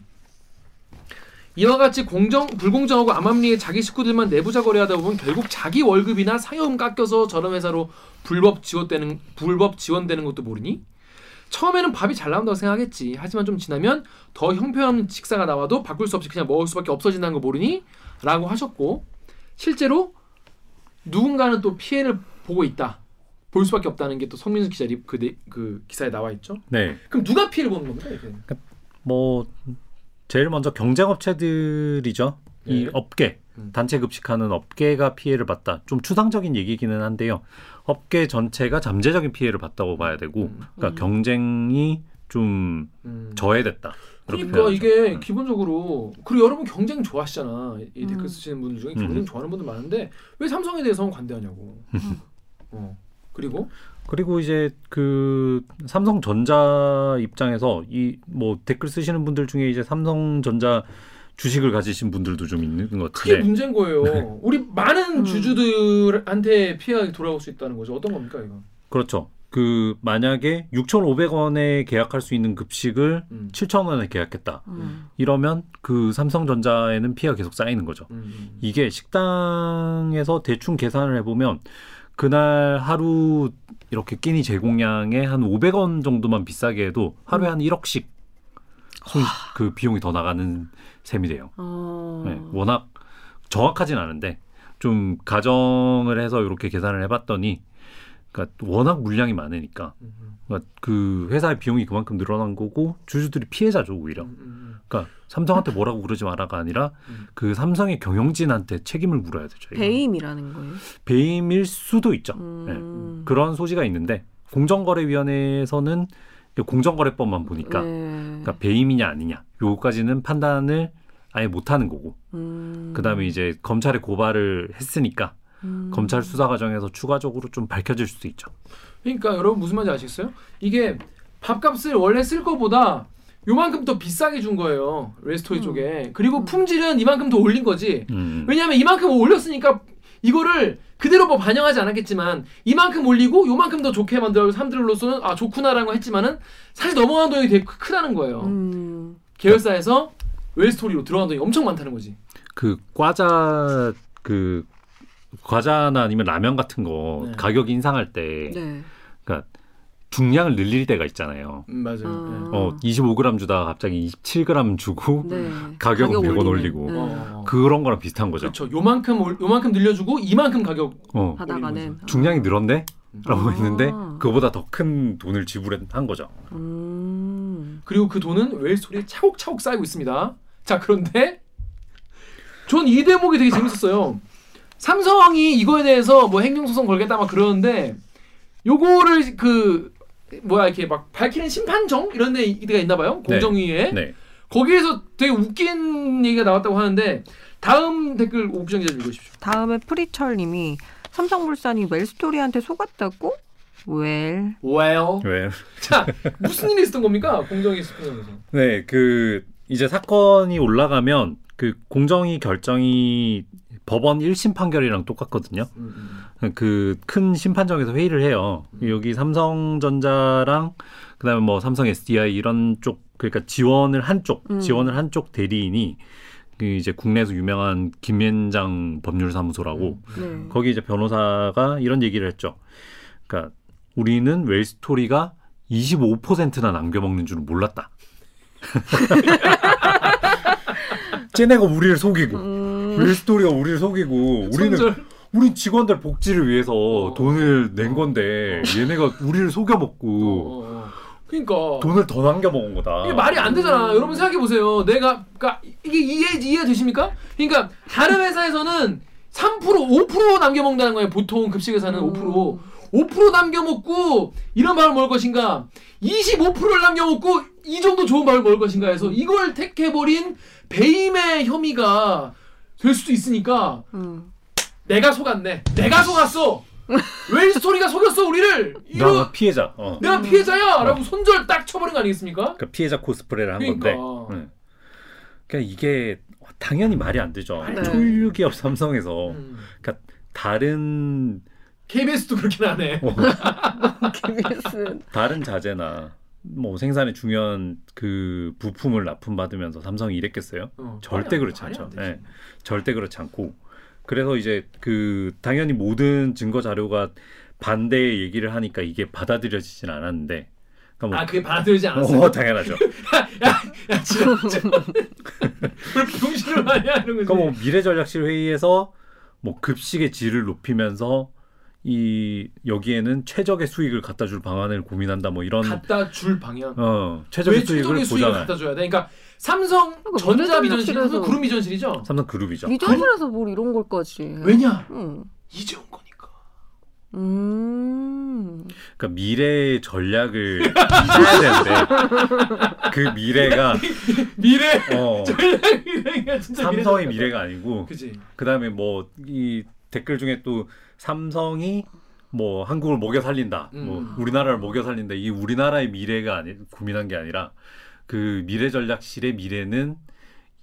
이와 같이 공정 불공정하고 암암리에 자기 식구들만 내부자 거래하다 보면 결국 자기 월급이나 상여금 깎여서 저런 회사로 불법 지원되는 불법 지원되는 것도 모르니 처음에는 밥이 잘 나온다고 생각했지 하지만 좀 지나면 더 형편없는 식사가 나와도 바꿀 수 없이 그냥 먹을 수밖에 없어진다는 거 모르니 라고 하셨고 실제로 누군가는 또 피해를 보고 있다 볼 수밖에 없다는 게 또 성민수 기자 리- 그, 내- 그 기사에 나와 있죠 네. 그럼 누가 피해를 보는 겁니까 이게? 뭐 제일 먼저 경쟁업체들이죠. 이 네. 업계 음. 단체 급식하는 업계가 피해를 봤다. 좀 추상적인 얘기기는 한데요. 업계 전체가 잠재적인 피해를 봤다고 봐야 되고, 음. 그러니까 음. 경쟁이 좀 음. 저해됐다. 그러니까 표현하죠. 이게 음. 기본적으로 그리고 여러분 경쟁 좋아하시잖아. 이 음. 댓글 쓰시는 분들 중에 음. 경쟁 좋아하는 분들 많은데 왜 삼성에 대해서는 관대하냐고. 음. 어. 그리고 그리고 이제 그 삼성전자 입장에서 이 뭐 댓글 쓰시는 분들 중에 이제 삼성전자 주식을 가지신 분들도 좀 있는 것 그게 같은데 문제인 거예요. 우리 많은 음. 주주들한테 피해가 돌아올 수 있다는 거죠. 어떤 겁니까 이거? 그렇죠. 그 만약에 6,500원에 계약할 수 있는 급식을 음. 7,000원에 계약했다. 음. 이러면 그 삼성전자에는 피해가 계속 쌓이는 거죠. 음. 이게 식당에서 대충 계산을 해보면 그날 하루 이렇게 끼니 제공량에 한 500원 정도만 비싸게 해도 하루에 한 1억씩 손, 그 비용이 더 나가는 셈이 돼요. 어. 네, 워낙 정확하진 않은데 좀 가정을 해서 이렇게 계산을 해봤더니 그러니까 워낙 물량이 많으니까 음. 그러니까 그 회사의 비용이 그만큼 늘어난 거고 주주들이 피해자죠 오히려. 음. 음. 그러니까 삼성한테 뭐라고 그러지 마라가 아니라 음. 그 삼성의 경영진한테 책임을 물어야 되죠. 이거. 배임이라는 거예요. 배임일 수도 있죠. 음. 네. 그런 소지가 있는데 공정거래위원회에서는 공정거래법만 보니까 네. 그러니까 배임이냐 아니냐 요까지는 판단을 아예 못하는 거고 음. 그다음에 이제 검찰에 고발을 했으니까 음. 검찰 수사 과정에서 추가적으로 좀 밝혀질 수도 있죠. 그러니까 여러분 무슨 말인지 아시겠어요? 이게 밥값을 원래 쓸 거보다 요만큼 더 비싸게 준 거예요. 레스토리 음. 쪽에. 그리고 음. 품질은 이만큼 더 올린 거지. 음. 왜냐하면 이만큼 올렸으니까 이거를 그대로 뭐 반영하지 않았겠지만 이만큼 올리고 요만큼 더 좋게 만들어 사람들로서는 아 좋구나라는 거 했지만은 사실 넘어간 돈이 되게 크- 크다는 거예요. 음. 계열사에서 웰스토리로 들어간 돈이 엄청 많다는 거지. 그 과자 그 과자나 아니면 라면 같은 거 네. 가격 인상할 때 네. 중량을 늘릴 때가 있잖아요. 음, 맞아요. 아. 어 25g 주다가 갑자기 27g 주고 네. <laughs> 가격은 가격 100원 올리는. 올리고. 네. 어. 그런 거랑 비슷한 거죠. 그렇죠. 요만큼 올- 요만큼 늘려주고 이만큼 가격 어 하다가는 중량이 늘었네? 라고 아. 했는데 그거보다 더 큰 돈을 지불한 거죠. 음. 그리고 그 돈은 웰스토리에 차곡차곡 쌓이고 있습니다. 자 그런데 전 이 대목이 되게 재밌었어요. 삼성이 이거에 대해서 뭐 행정소송 걸겠다 막 그러는데 요거를 그 뭐야 이렇게 막 밝히는 심판정 이런 데가 있나 봐요. 공정위에. 네. 거기에서 되게 웃긴 얘기가 나왔다고 하는데 다음 댓글 옥정 기자 읽으십시오. 다음에 프리철님이 삼성물산이 웰스토리한테 속았다고? well. well. 왜? 자 무슨 일이 있었던 겁니까 공정위 수평에서? 네, 그 이제 사건이 올라가면 그 공정위 결정이 법원 1심 판결이랑 똑같거든요. 음, 그 큰 심판정에서 회의를 해요. 여기 삼성전자랑 그다음에 뭐 삼성 SDI 이런 쪽 그러니까 지원을 한쪽 음. 지원을 한쪽 대리인이 그 이제 국내에서 유명한 김현장 법률사무소라고 네. 거기 이제 변호사가 이런 얘기를 했죠. 그러니까 우리는 웰스토리가 25%나 남겨먹는 줄은 몰랐다. <laughs> 쟤네가 우리를 속이고 음, 웰스토리가 우리를 속이고 우리는 손절. 우린 직원들 복지를 위해서 어. 돈을 낸 건데 얘네가 우리를 속여 어, 먹고 어, 어. 그러니까 돈을 더 남겨 먹은 거다. 이게 말이 안 되잖아. 여러분 생각해 보세요. 내가 그러니까 이게 이해 이해 되십니까? 그러니까 다른 <laughs> 회사에서는 3% 5% 남겨 먹는다는 거예요. 보통 급식 회사는 음. 5% 5% 남겨 먹고 이런 밥을 먹을 것인가? 25%를 남겨 먹고 이 정도 좋은 밥을 먹을 것인가 해서 이걸 택해 버린 배임의 혐의가 될 수도 있으니까 음. 내가 속았네. 내가 속았어. 웰스토리가 속였어 우리를. 나 이러 피해자. 어. 내가 피해자야라고 손절 딱 쳐버린 거 아니겠습니까? 그러니까 피해자 코스프레를 한 그러니까. 건데. 네. 그러니까 이게 당연히 말이 안 되죠. 네. 초일류 기업 삼성에서 음. 다른 KBS도 그렇게 하네. 어, KBS. 다른 자재나 뭐 생산에 중요한 그 부품을 납품받으면서 삼성이 이랬겠어요? 어, 절대 그렇지 않죠. 네. 절대 그렇지 않고 그래서 이제 그 당연히 모든 증거 자료가 반대의 얘기를 하니까 이게 받아들여지진 않았는데 그러니까 아 그게 받아들이지 뭐 않았어요? 어, 당연하죠. <laughs> 야 진짜 진짜. 왜 병신을 많이 하는 거지? 그러니까 뭐 미래전략실 회의에서 뭐 급식의 질을 높이면서 이 여기에는 최적의 수익을 갖다 줄 방안을 고민한다 뭐 이런 갖다 줄 방향. 어 최적의 왜 수익을 보잖아요. 갖다 줘야 돼? 그러니까 삼성 그러니까 전자 미전실, 미래전략실에서- 삼성 그룹 미전실이죠. 삼성 그룹이죠. 미전실에서 뭘 이런 걸까지. 해. 왜냐? 음. 이재용 거니까. 음. 그러니까 미래의 전략을 짜야 되는데 그 미래가 <laughs> 미래 어, 전략 미래가 진짜 삼성의. 미래가 아니고 그지. 그다음에 뭐 이 댓글 중에 또 삼성이 뭐 한국을 먹여 살린다, 뭐 음. 우리나라를 먹여 살린다. 이 우리나라의 미래가 아니 고민한 게 아니라 그 미래 전략실의 미래는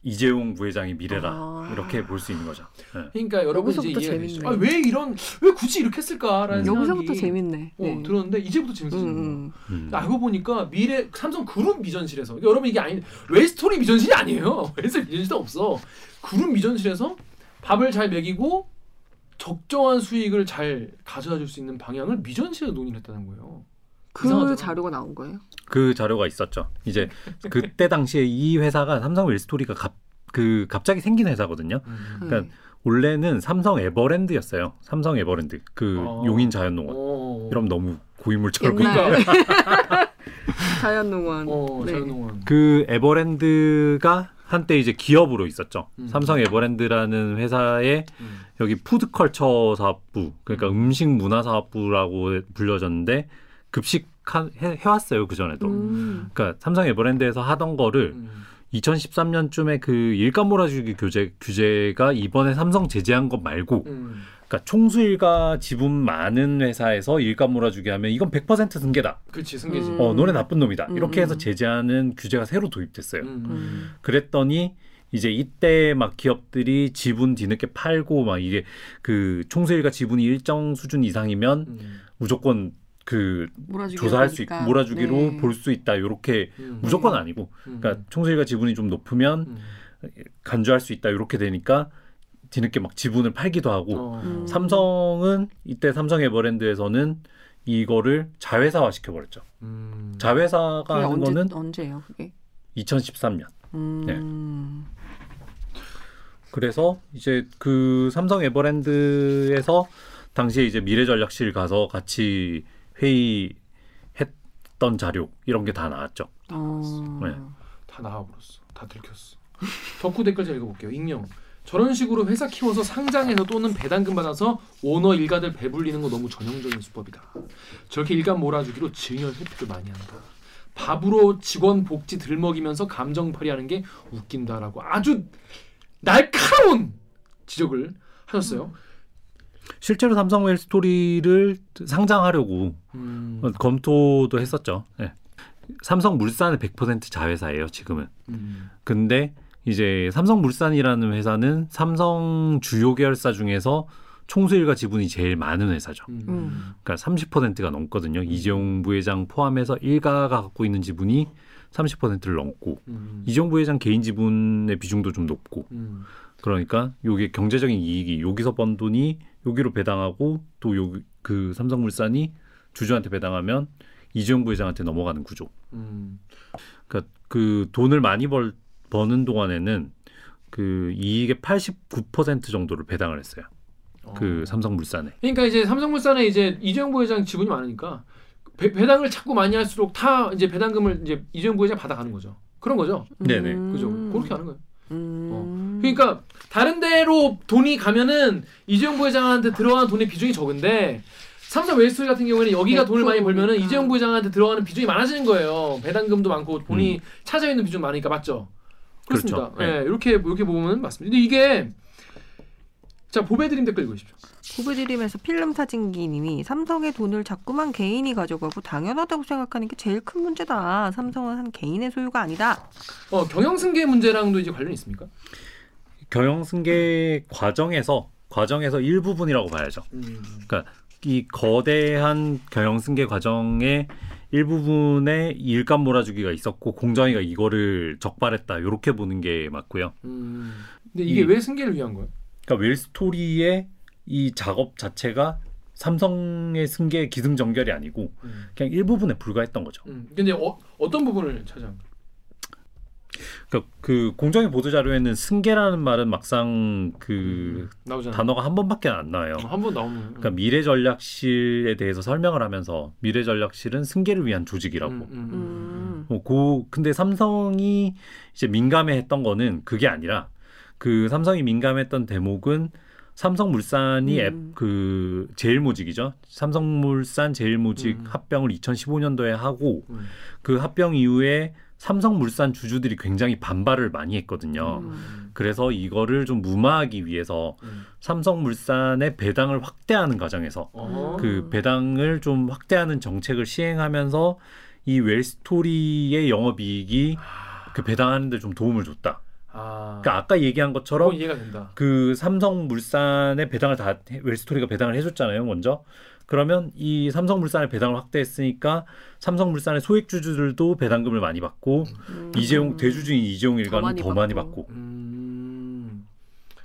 이재용 부회장의 미래라 아. 이렇게 볼 수 있는 거죠. 네. 그러니까 여러분 이제. 재밌네. 아, 왜 이런 왜 굳이 이렇게 했을까라는 음. 생각이 여기서부터 재밌네. 어, 네. 들었는데 이제부터 재밌어지는 음, 거야. 음. 음. 알고 보니까 미래 삼성 그룹 미전실에서 그러니까 여러분 이게 아니 웰스토리 미전실이 아니에요. <laughs> 웰스토리 미전실도 없어. 그룹 미전실에서 밥을 잘 먹이고 적정한 수익을 잘 가져다 줄 수 있는 방향을 미전실에 논의를 했다는 거예요. 그 이상하잖아. 자료가 나온 거예요? 그 자료가 있었죠. 이제 그때 당시에 이 회사가 삼성 웰스토리가 갑, 그 갑자기 생긴 회사거든요. 그러니까 네. 원래는 삼성 에버랜드였어요. 삼성 에버랜드 그 어. 용인 자연농원. 어. 이러면 너무 고인물처럼 옛날. 그러니까 <laughs> 자연농원. 어, 네. 자연농원. 그 에버랜드가 한때 이제 기업으로 있었죠. 음. 삼성 에버랜드라는 회사의 음. 여기 푸드컬처 사업부, 그러니까 음 식 문화 사업부라고 불려졌는데 급식 해, 해왔어요 그 전에도. 음. 그러니까 삼성 에버랜드에서 하던 거를 음. 2013년쯤에 그 일감 몰아주기 규제 규제가 이번에 삼성 제재한 것 말고, 음. 그러니까 총수일가 지분 많은 회사에서 일감 몰아주기 하면 이건 100% 승계다. 그렇지 승계지. 음. 어, 너네 나쁜 놈이다. 이렇게 음. 해서 제재하는 규제가 새로 도입됐어요. 음. 음. 그랬더니 이제 이때 막 기업들이 지분 뒤늦게 팔고 막 이게 그 총수일가 지분이 일정 수준 이상이면 음. 무조건 그 조사할 수 있고. 몰아주기로 네. 볼수 있다. 요렇게 음. 무조건 아니고 음. 그러니까 총수일가 지분이 좀 높으면 음. 간주할 수 있다. 요렇게 되니까 뒤늦게 막 지분을 팔기도 하고 어. 음. 삼성은 이때 삼성 에버랜드에서는 이거를 자회사화 시켜버렸죠. 음. 자회사가 하는 언제 거는 언제예요, 그게? 2013년. 음. 네. 그래서 이제 그 삼성 에버랜드에서 당시에 이제 미래전략실 가서 같이 회의했던 자료 이런 게 다 나왔죠. 어. 네. 다 나와버렸어. 다 들켰어. <laughs> 덕후 댓글 잘 읽어볼게요. 익명. 저런 식으로 회사 키워서 상장해서 또는 배당금 받아서 오너 일가들 배불리는 거 너무 전형적인 수법이다. 저렇게 일감 몰아주기로 증여 회피를 많이 한다. 밥으로 직원 복지 들먹이면서 감정팔이하는 게 웃긴다라고 아주 날카로운 지적을 하셨어요. 실제로 삼성 웰 스토리를 상장하려고 음. 어, 검토도 했었죠. 예. 삼성 물산은 100% 자회사예요, 지금은. 음. 근데 이제 삼성 물산이라는 회사는 삼성 주요 계열사 중에서 총수일가 지분이 제일 많은 회사죠. 음. 음. 그러니까 30%가 넘거든요. 이재용 부회장 포함해서 일가가 갖고 있는 지분이 30%를 넘고 음. 이재용 부회장 개인 지분의 비중도 좀 높고 음. 그러니까 요게 경제적인 이익이 여기서 번 돈이 여기로 배당하고 또 요 그 삼성물산이 주주한테 배당하면 이재용 부회장한테 넘어가는 구조. 음. 그러니까 그 돈을 많이 벌 버는 동안에는 그 이익의 89% 정도를 배당을 했어요. 그 어. 삼성물산에. 그러니까 이제 삼성물산에 이제 이재용 부회장 지분이 많으니까 배, 배당을 자꾸 많이 할수록 다 이제 배당금을 이제 이재용 부회장 받아가는 거죠. 그런 거죠. 네네. 그죠? 그렇게 하는 거예요. 음. 그러니까 다른 데로 돈이 가면은 이재용 부회장한테 들어가는 돈의 비중이 적은데 삼성 웰스토리 같은 경우에는 여기가 돈을 많이 벌면은 100%니까. 이재용 부회장한테 들어가는 비중이 많아지는 거예요. 배당금도 많고 돈이 음. 차져 있는 비중 많으니까 맞죠? 그렇습니다. 그렇죠. 예, 이렇게 이렇게 보면 맞습니다. 근데 이게 자 보배드림 댓글 읽으십시오. 후배드림에서 필름 사진기님이 삼성의 돈을 자꾸만 개인이 가져가고 당연하다고 생각하는 게 제일 큰 문제다. 삼성은 한 개인의 소유가 아니다. 어 경영승계 문제랑도 이제 관련이 있습니까? 경영 승계 과정에서 과정에서 일부분이라고 봐야죠. 음. 이 거대한 경영 승계 과정의 일부분에 일감 몰아주기가 있었고 공정위가 이거를 적발했다. 이렇게 보는 게 맞고요. 음. 근데 이게 이- 왜 승계를 위한 거예요? 그러니까 웰스토리의 이 작업 자체가 삼성의 승계 기승전결이 아니고 음. 그냥 일부분에 불과했던 거죠. 음. 근데 어, 어떤 부분을 거예요? 그러니까 그 공정위 보도 자료에는 승계라는 말은 막상 그 나오잖아요. 단어가 한 번밖에 안 나와요. 한번 나오면. 그러니까 미래 전략실에 대해서 설명을 하면서 미래 전략실은 승계를 위한 조직이라고. 음, 음, 음. 음. 어, 고 근데 삼성이 이제 민감해했던 거는 그게 아니라 그 삼성이 민감했던 대목은 삼성물산이 음. 앱, 그 제일모직이죠. 삼성물산 제일모직 음. 합병을 2015년도에 하고 음. 그 합병 이후에 삼성물산 주주들이 굉장히 반발을 많이 했거든요. 음. 그래서 이거를 좀 무마하기 위해서 음. 삼성물산의 배당을 확대하는 과정에서 어. 그 배당을 좀 확대하는 정책을 시행하면서 이 웰스토리의 영업이익이 그 배당하는데 좀 도움을 줬다. 아. 그러니까 아까 얘기한 것처럼 그건 이해가 된다. 그 삼성물산의 배당을 다 해- 웰스토리가 배당을 해줬잖아요, 먼저. 그러면 이 삼성물산의 배당을 확대했으니까 삼성물산의 소액 주주들도 배당금을 많이 받고 음. 이재용 대주주인 이재용 일가는 많이 더 많이 받고. 받고. 음.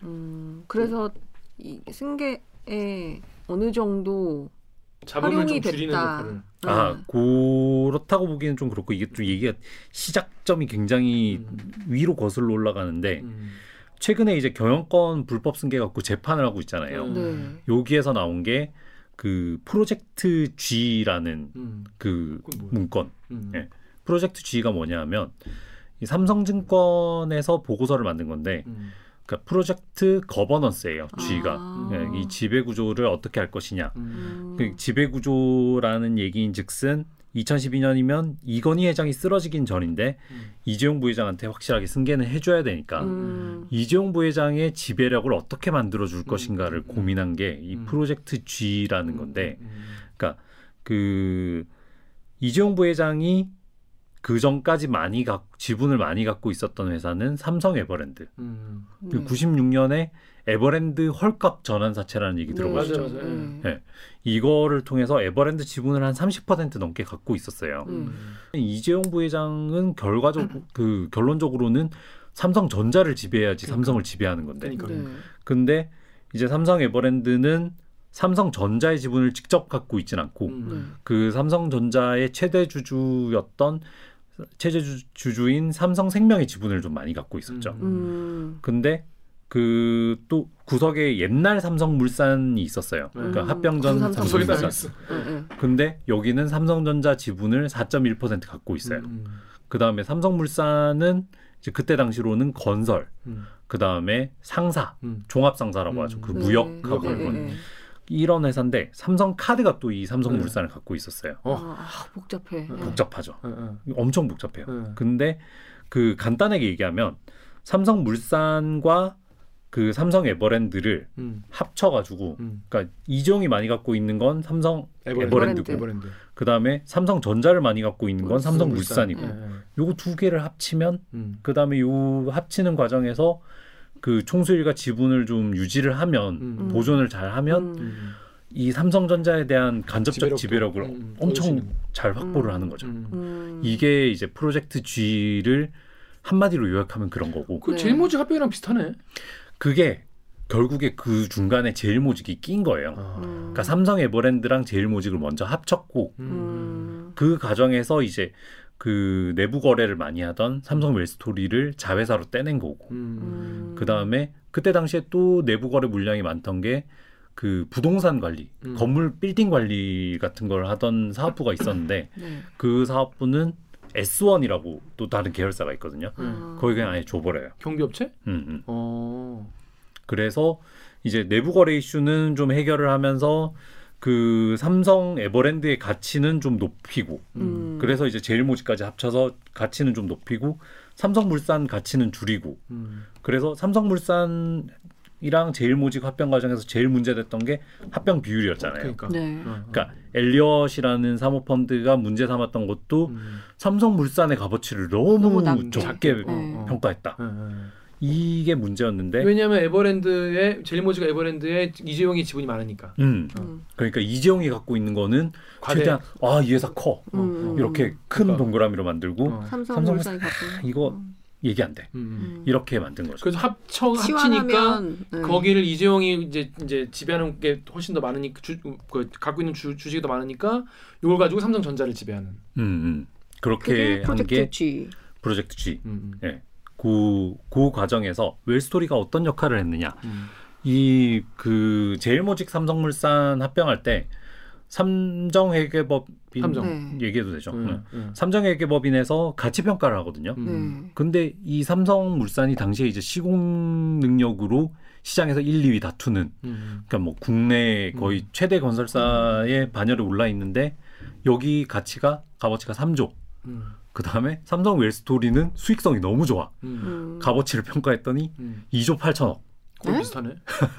음. 그래서 이 승계에 어느 정도 자본을 활용이 좀 줄이는 됐다. 역할을. 아 음. 그렇다고 보기에는 좀 그렇고 이게 좀 얘기가 시작점이 굉장히 음. 위로 거슬러 올라가는데 음. 최근에 이제 경영권 불법 승계 갖고 재판을 하고 있잖아요. 음. 네. 여기에서 나온 게 그 프로젝트 G라는 음. 그? 문건. 음. 예. 프로젝트 G가 뭐냐면 이 삼성증권에서 보고서를 만든 건데 음. 그러니까 프로젝트 거버넌스예요. G가 아. 예, 이 지배 구조를 어떻게 할 것이냐. 음. 음. 그 지배 구조라는 얘기인즉슨 2012년이면 이건희 회장이 쓰러지긴 전인데 음. 이재용 부회장한테 확실하게 승계는 해줘야 되니까 음. 이재용 부회장의 지배력을 어떻게 만들어 줄 음, 것인가를 음, 음. 고민한 게이 음. 프로젝트 G라는 건데 음. 그 이재용 부회장이 그 전까지 많이 갖 지분을 많이 갖고 있었던 회사는 삼성 에버랜드. 음. 그 네. 96년에 에버랜드 헐값 전환 사채라는 얘기 네. 들어보셨죠? 맞아요, 맞아요. 네. 네. 이거를 통해서 에버랜드 지분을 한 30% 넘게 갖고 있었어요. 음. 이재용 부회장은 결과적 그 결론적으로는 삼성전자를 지배해야지 그러니까. 삼성을 지배하는 건데. 그러니까. 네. 근데 이제 삼성 에버랜드는 삼성전자의 지분을 직접 갖고 있진 않고 음. 네. 그 삼성전자의 최대 주주였던 최대 주- 주주인 삼성생명의 지분을 좀 많이 갖고 있었죠. 음. 음. 근데 그 또 구석에 옛날 삼성물산이 있었어요. 그러니까 음. 합병전 그 삼성- 구석에 따라 삼성물산. 네, 네. 근데 여기는 삼성전자 지분을 4.1% 갖고 있어요. 음. 그 다음에 삼성물산은 이제 그때 당시로는 건설, 음. 그 다음에 상사, 음. 종합상사라고 음. 하죠. 그 네. 무역하고 네, 네, 이런 네. 회사인데 삼성카드가 또 이 삼성물산을 갖고 있었어요. 어. 아, 복잡해. 어. 네. 복잡하죠. 엄청 복잡해요. 네. 근데 그 간단하게 얘기하면 삼성물산과 그 삼성 에버랜드를 음. 합쳐가지고 음. 그러니까 이재용이 많이 갖고 있는 건 삼성 에버랜드 고 에버랜드. 그 다음에 삼성전자를 많이 갖고 있는 건 삼성물산이고 예, 예. 요거 두 개를 합치면 음. 그 다음에 요 합치는 과정에서 그 총수일가 지분을 좀 유지를 하면 음. 보존을 잘 하면 음. 음. 이 삼성전자에 대한 간접적 지배력도. 지배력을 음, 엄청 있는. 잘 확보를 음. 하는 거죠. 음. 음. 이게 이제 프로젝트 G를 한마디로 요약하면 그런 거고 그 네. 제일 모직 합병이랑 비슷하네. 그게 결국에 그 중간에 제일 모직이 낀 거예요. 아. 음. 그러니까 삼성 에버랜드랑 제일 모직을 먼저 합쳤고 음. 음. 그 과정에서 이제 그 내부 거래를 많이 하던 삼성 웰스토리를 자회사로 떼낸 거고 음. 음. 그 다음에 그때 당시에 또 내부 거래 물량이 많던 게 그 부동산 관리, 음. 건물 빌딩 관리 같은 걸 하던 사업부가 있었는데 <laughs> 네. 그 사업부는 S1이라고 또 다른 계열사가 있거든요. 음. 거기 그냥 아예 줘버려요. 경비업체? 음, 음. 어. 그래서 이제 내부 거래 이슈는 좀 해결을 하면서 그 삼성 에버랜드의 가치는 좀 높이고 음. 그래서 이제 제일모직까지 합쳐서 가치는 좀 높이고 삼성물산 가치는 줄이고 음. 그래서 삼성물산 이랑 제일모직 합병 과정에서 제일 문제됐던 게 합병 비율이었잖아요. 그러니까. 네. 어, 어. 그러니까 엘리엇이라는 사모펀드가 문제 삼았던 것도 음. 삼성물산의 값어치를 너무, 너무. 적게 어, 어. 평가했다. 예, 예. 이게 문제였는데, 왜냐하면 에버랜드에 제일모직가 에버랜드에 이재용이 지분이 많으니까 음, 음. 그러니까 이재용이 갖고 있는 거는 과대 최대한 아이 회사 커 어, 음. 어. 이렇게 큰 그러니까. 동그라미로 만들고 어. 삼성물산이 갖고 이거 음. 얘기 안 돼. 음, 음. 음. 이렇게 만든 거죠. 그래서 합청 합치니까 네. 거기를 이재용이 이제 이제 지배하는 게 훨씬 더 많으니까 주, 그 갖고 있는 주, 주식이 더 많으니까 이걸 가지고 삼성전자를 지배하는. 음, 음. 그게 그렇게 한 프로젝트 게 G. 프로젝트 G. 음, 예. 그, 그 과정에서 웰스토리가 어떤 역할을 했느냐. 음. 이그 제일모직 삼성물산 합병할 때 삼정회계법인 삼정. 네. 얘기해도 되죠. 음, 네. 음. 삼정회계법인에서 가치 평가를 하거든요. 음. 네. 근데 이 삼성물산이 당시에 이제 시공 능력으로 시장에서 1, 2위 다투는 음. 그러니까 뭐 국내 거의 음. 최대 건설사의 반열에 올라 있는데 여기 가치가 값어치가 3조. 음. 그 다음에 삼성 웰스토리는 수익성이 너무 좋아. 음. 음. 값어치를 평가했더니 음. 2조 8천억. 거의 네? 비슷하네.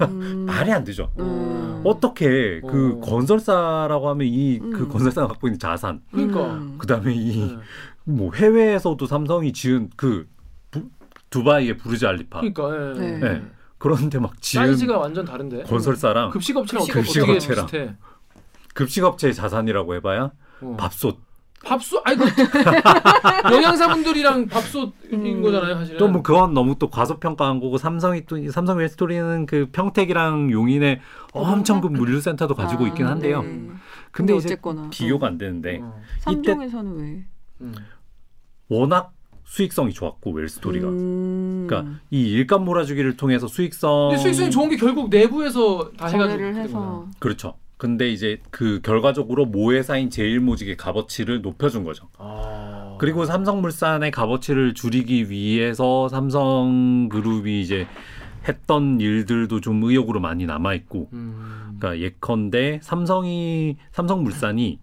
음. 말이 안 되죠. 음. 어떻게 그 어. 건설사라고 하면 이그 음. 건설사가 갖고 있는 자산, 그러니까. 음. 그 다음에 이 네. 뭐 해외에서도 삼성이 지은 그 부- 두바이의 부르즈 알리파 그러니까. 예. 네. 네. 그런데 막 지은 사이즈가 완전 다른데. 건설사랑 급식업체랑 급식 어떻게 어떻게 업체랑. 비슷해? 급식업체의 자산이라고 해봐야 어. 밥솥 밥솥 아이고 <laughs> 영양사분들이랑 밥솥인 음. 거잖아요 사실은. 또 뭐 그건 너무 또 과소평가한 거고 삼성이 또이 삼성 웰스토리는 그 평택이랑 용인에 엄청 큰 물류센터도 가지고 아, 있긴 한데요. 네. 근데, 근데 어쨌거나 비교가 안 되는데 어. 삼종에서는 왜? 음. 워낙 수익성이 좋았고 웰스토리가 음. 그러니까 이 일감 몰아주기를 통해서 수익성 근데 수익성이 좋은 게 결국 내부에서 다 해가지고 해서 그렇죠. 근데 이제 그 결과적으로 모회사인 제일모직의 값어치를 높여준 거죠. 아. 그리고 삼성물산의 값어치를 줄이기 위해서 삼성그룹이 이제 했던 일들도 좀 의욕으로 많이 남아 있고, 음. 그러니까 예컨대 삼성이 삼성물산이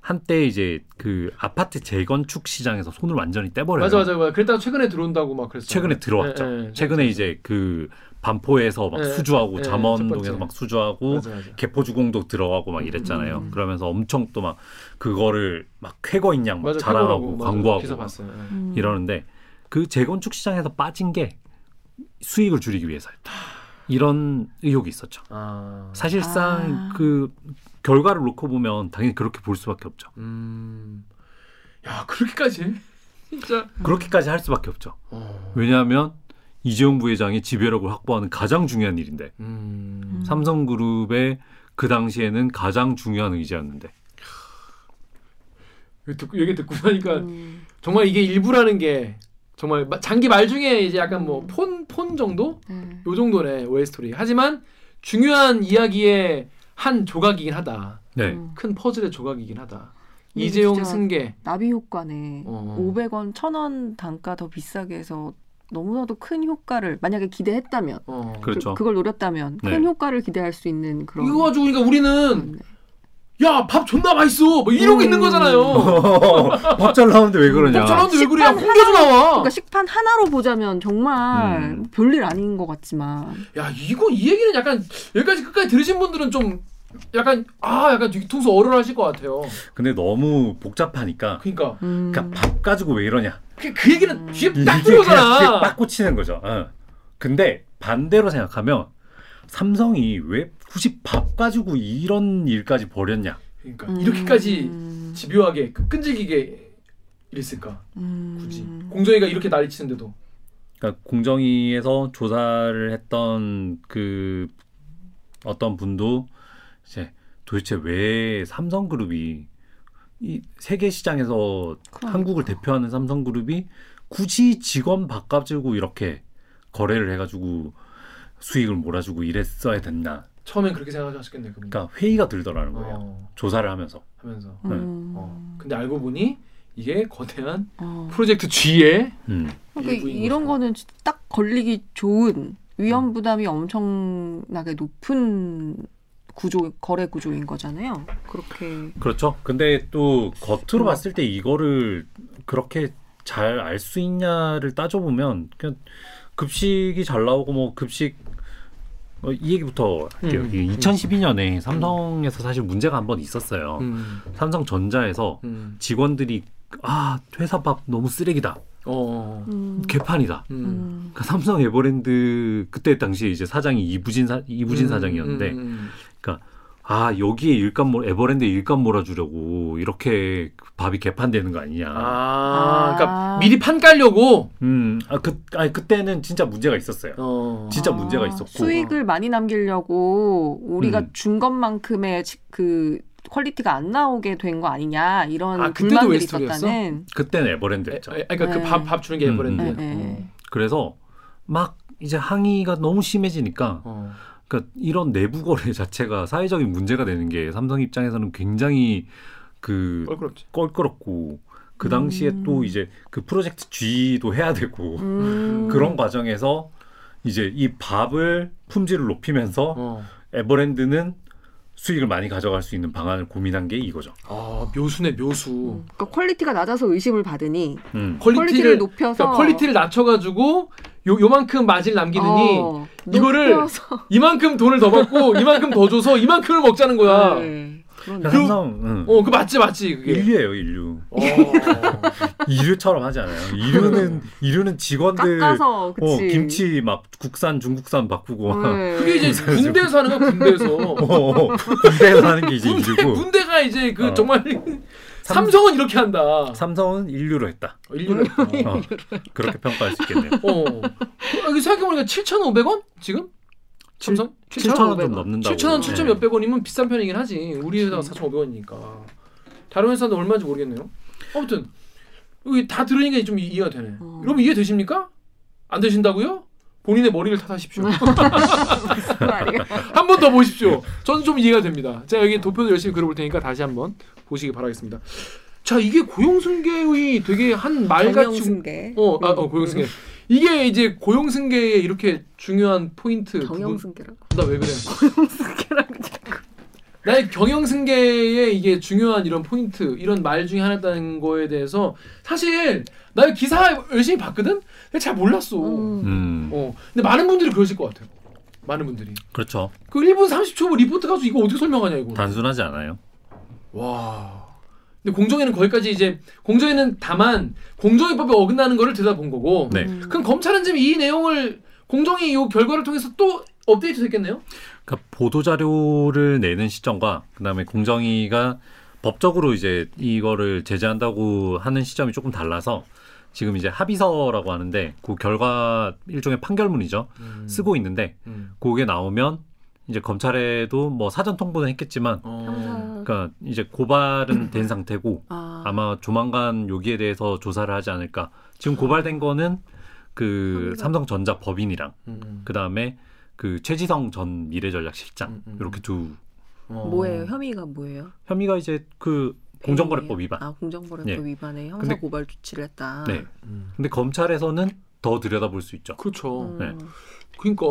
한때 이제 그 아파트 재건축 시장에서 손을 완전히 떼버려요. 맞아 맞아 맞아. 그랬다가 최근에 들어온다고 막 그랬어. 최근에 들어왔죠. 예, 예, 최근에 이제 그 반포에서 막 예, 수주하고 예, 잠원동에서. 막 수주하고 맞아 맞아. 개포주공도 들어가고 막 이랬잖아요. 음. 그러면서 엄청 또 막 그거를 막 쾌거인 양 막 맞아 자랑하고 맞아. 광고하고 막 봤어요. 예. 음. 이러는데 그 재건축 시장에서 빠진 게 수익을 줄이기 위해서였다. 이런 의혹이 있었죠. 아. 사실상 아. 그 결과를 놓고 보면 당연히 그렇게 볼 수밖에 없죠. 음. 야 그렇게까지 해? <laughs> 진짜. 그렇게까지 할 수밖에 없죠. 어. 왜냐하면 이재용 부회장이 지배력을 확보하는 가장 중요한 일인데 음. 삼성그룹의 그 당시에는 가장 중요한 의지였는데 듣고 얘기 듣고 나니까 음. 정말 이게 일부라는 게 정말 마- 장기 말 중에 이제 약간 뭐 음. 폰폰 정도 네. 요 정도네 웰스토리. 하지만 중요한 이야기의 한 조각이긴 하다. 네 음. 큰 퍼즐의 조각이긴 하다. 이재용 승계. 나비 효과네. 어. 500원, 1000원 단가 더 비싸게 해서 너무나도 큰 효과를 만약에 기대했다면 어. 그렇죠. 그, 걸 노렸다면 네. 큰 효과를 기대할 수 있는 그런 이거 가지고 그러니까 우리는 네. 야밥 존나 맛있어 뭐 이러고 음. 있는 거잖아요. <laughs> 밥 잘 나오는데 왜 그러냐? 밥 잘하는데 왜 그래? 야 홍겨도 나와. 그러니까 식판 하나로 보자면 정말 음. 별일 아닌 것 같지만 야 이거 이 얘기는 약간 여기까지 끝까지 들으신 분들은 좀 약간 아 약간 뒤통수 얼얼하실 것 같아요. 근데 너무 복잡하니까 그러니까 음. 그러니까 밥 가지고 왜 이러냐? 그, 그 얘기는 뒤에 이게 딱 그냥 뒤에 들어오잖아. 빡 꽂히는 거죠. 어. 근데 반대로 생각하면 삼성이 왜 굳이 밥 가지고 이런 일까지 벌였냐? 그러니까 음. 이렇게까지 집요하게 그 끈질기게 이랬을까? 음. 굳이 공정이가 이렇게 난리 치는데도 그러니까 공정위에서 조사를 했던 그 어떤 분도 이제 도대체 왜 삼성그룹이 이 세계 시장에서 그러니까. 한국을 대표하는 삼성그룹이 굳이 직원 밥 가지고 이렇게 거래를 해가지고 수익을 몰아주고 이랬어야 됐나? 처음엔 그렇게 생각하셨겠네 그분. 그러니까 회의가 들더라는 거예요. 어, 조사를 하면서. 하면서 음. 어. 근데 알고 보니 이게 거대한 어. 프로젝트 G의 음. 그러니까 이런 거죠. 거는 딱 걸리기 좋은 위험 부담이 엄청나게 높은 구조 거래 구조인 거잖아요. 그렇게 그렇죠. 근데 또 겉으로 음. 봤을 때 이거를 그렇게 잘 알 수 있냐를 따져보면 그냥 급식이 잘 나오고 뭐 급식 어, 이 얘기부터 할게요. 음. 이게 2012년에 삼성에서 사실 문제가 한 번 있었어요. 음. 삼성전자에서 음. 직원들이 아 회사 밥 너무 쓰레기다, 어. 음. 개판이다. 음. 음. 그러니까 삼성 에버랜드 그때 당시에 이제 사장이 이부진 사, 이부진 음, 사장이었는데 음, 음. 아 여기에 일감 몰 에버랜드 일감 몰아주려고 이렇게 밥이 개판되는 거 아니냐. 아, 그러니까 아. 미리 판 깔려고. 음, 아, 그, 아니, 그때는 진짜 문제가 있었어요. 어. 진짜 아, 문제가 있었고. 수익을 많이 남기려고 우리가 음. 준 것만큼의 지- 그 quality가 안 나오게 된 거 아니냐 이런 아, 그때도 불만들이? 있었다는. 그때는 에, 에버랜드였죠. 에, 그러니까 네. 그 밥 밥 주는 게 음, 에버랜드. 네, 네. 그래서 막 이제 항의가 너무 심해지니까, 어. 그러니까 이런 내부 거래 <laughs> 자체가 사회적인 문제가 되는 게 삼성 입장에서는 굉장히 그 껄끄럽지. 껄끄럽고, 그 당시에 음. 또 이제 그 프로젝트 G도 해야 되고, 음. <laughs> 그런 과정에서 이제 이 밥을 품질을 높이면서 어. 에버랜드는 수익을 많이 가져갈 수 있는 방안을 고민한 게 이거죠. 아 묘수네 묘수. 음. 그러니까 quality가 낮아서 의심을 받으니 음. quality를, quality를 높여서 그러니까 quality를 낮춰가지고 요 요만큼 마진 남기느니 어, 이거를 높여서. 이만큼 돈을 더 받고 이만큼 더 줘서 이만큼을 먹자는 거야. 네. 그러니까 삼성 응. 어, 그 맞지 맞지 그게. 인류예요 인류. 어. <laughs> 인류처럼 하지 않아요. 인류는 인류는 직원들 깎아서 그치. 어, 김치 막 국산 중국산 바꾸고 막 네. 그게 이제 군대에서 하는 거야 군대에서. <laughs> 어, 군대에서 하는 게 이제 군대, 인류고 군대가 이제 그 어. 정말 삼성은 이렇게 한다. 삼성은 인류로 했다. 어, 인류를. 했다. 어, 그렇게 평가할 수 있겠네요. 어. 여기 생각해보니까 7,500원 지금? 삼성? 7천 원좀 넘는다고. 7,000원, 네. 7,000 몇백 원이면 비싼 편이긴 하지. 우리 회사가 4,500원이니까. 다른 회사는 얼마인지 모르겠네요. 아무튼 여기 다 들으니까 좀 이- 이해가 되네. 어. 여러분 이해 되십니까? 안 되신다고요? 본인의 머리를 탓하십시오. <laughs> 한 번 더 보십시오. 저는 좀 이해가 됩니다. 제가 여기 도표도 열심히 그려볼 테니까 다시 한번 보시기 바라겠습니다. 자 이게 고용승계의 되게 한 말같이. 어, 아, 어 고용승계. 이게 이제 고용승계의 이렇게 중요한 포인트. 정영승계라고. 나왜 그래? 정영승계라고 자꾸. 나의 경영승계의 이게 중요한 이런 포인트, 이런 말 중에 하나였다는 거에 대해서 사실 나 기사 열심히 봤거든. 근데 잘 몰랐어. 음. 음, 어, 근데 많은 분들이 그러실 것 같아요. 많은 분들이. 그렇죠. 그 1분 30초 리포트 가서 이거 어떻게 설명하냐 이거. 단순하지 않아요. 와. 근데 공정위는 거기까지 이제 공정위는 다만 공정위법에 어긋나는 거를 들여다본 거고. 네. 음. 그럼 검찰은 지금 이 내용을 공정위 이 결과를 통해서 또 업데이트 됐겠네요. 그러니까 보도 자료를 내는 시점과 그다음에 공정위가 법적으로 이제 이거를 제재한다고 하는 시점이 조금 달라서 지금 이제 합의서라고 하는데 그 결과 일종의 판결문이죠. 쓰고 있는데 음. 그게 나오면 이제 검찰에도 뭐 사전 통보는 했겠지만 어. 그러니까 이제 고발은 <clears throat> 된 상태고 아. 아마 조만간 여기에 대해서 조사를 하지 않을까. 지금 고발된 거는 그. 삼성전자 법인이랑 음. 그 다음에 그 최지성 전 미래전략실장 음, 음. 이렇게 두 어. 뭐예요? 혐의가 뭐예요? 혐의가 이제 그 공정거래법 위반. 아 공정거래법 예. 위반에 형사 근데- 고발 조치를 했다. 네. 음. 근데 검찰에서는 더 들여다볼 수 있죠. 그렇죠. 음. 네. 그러니까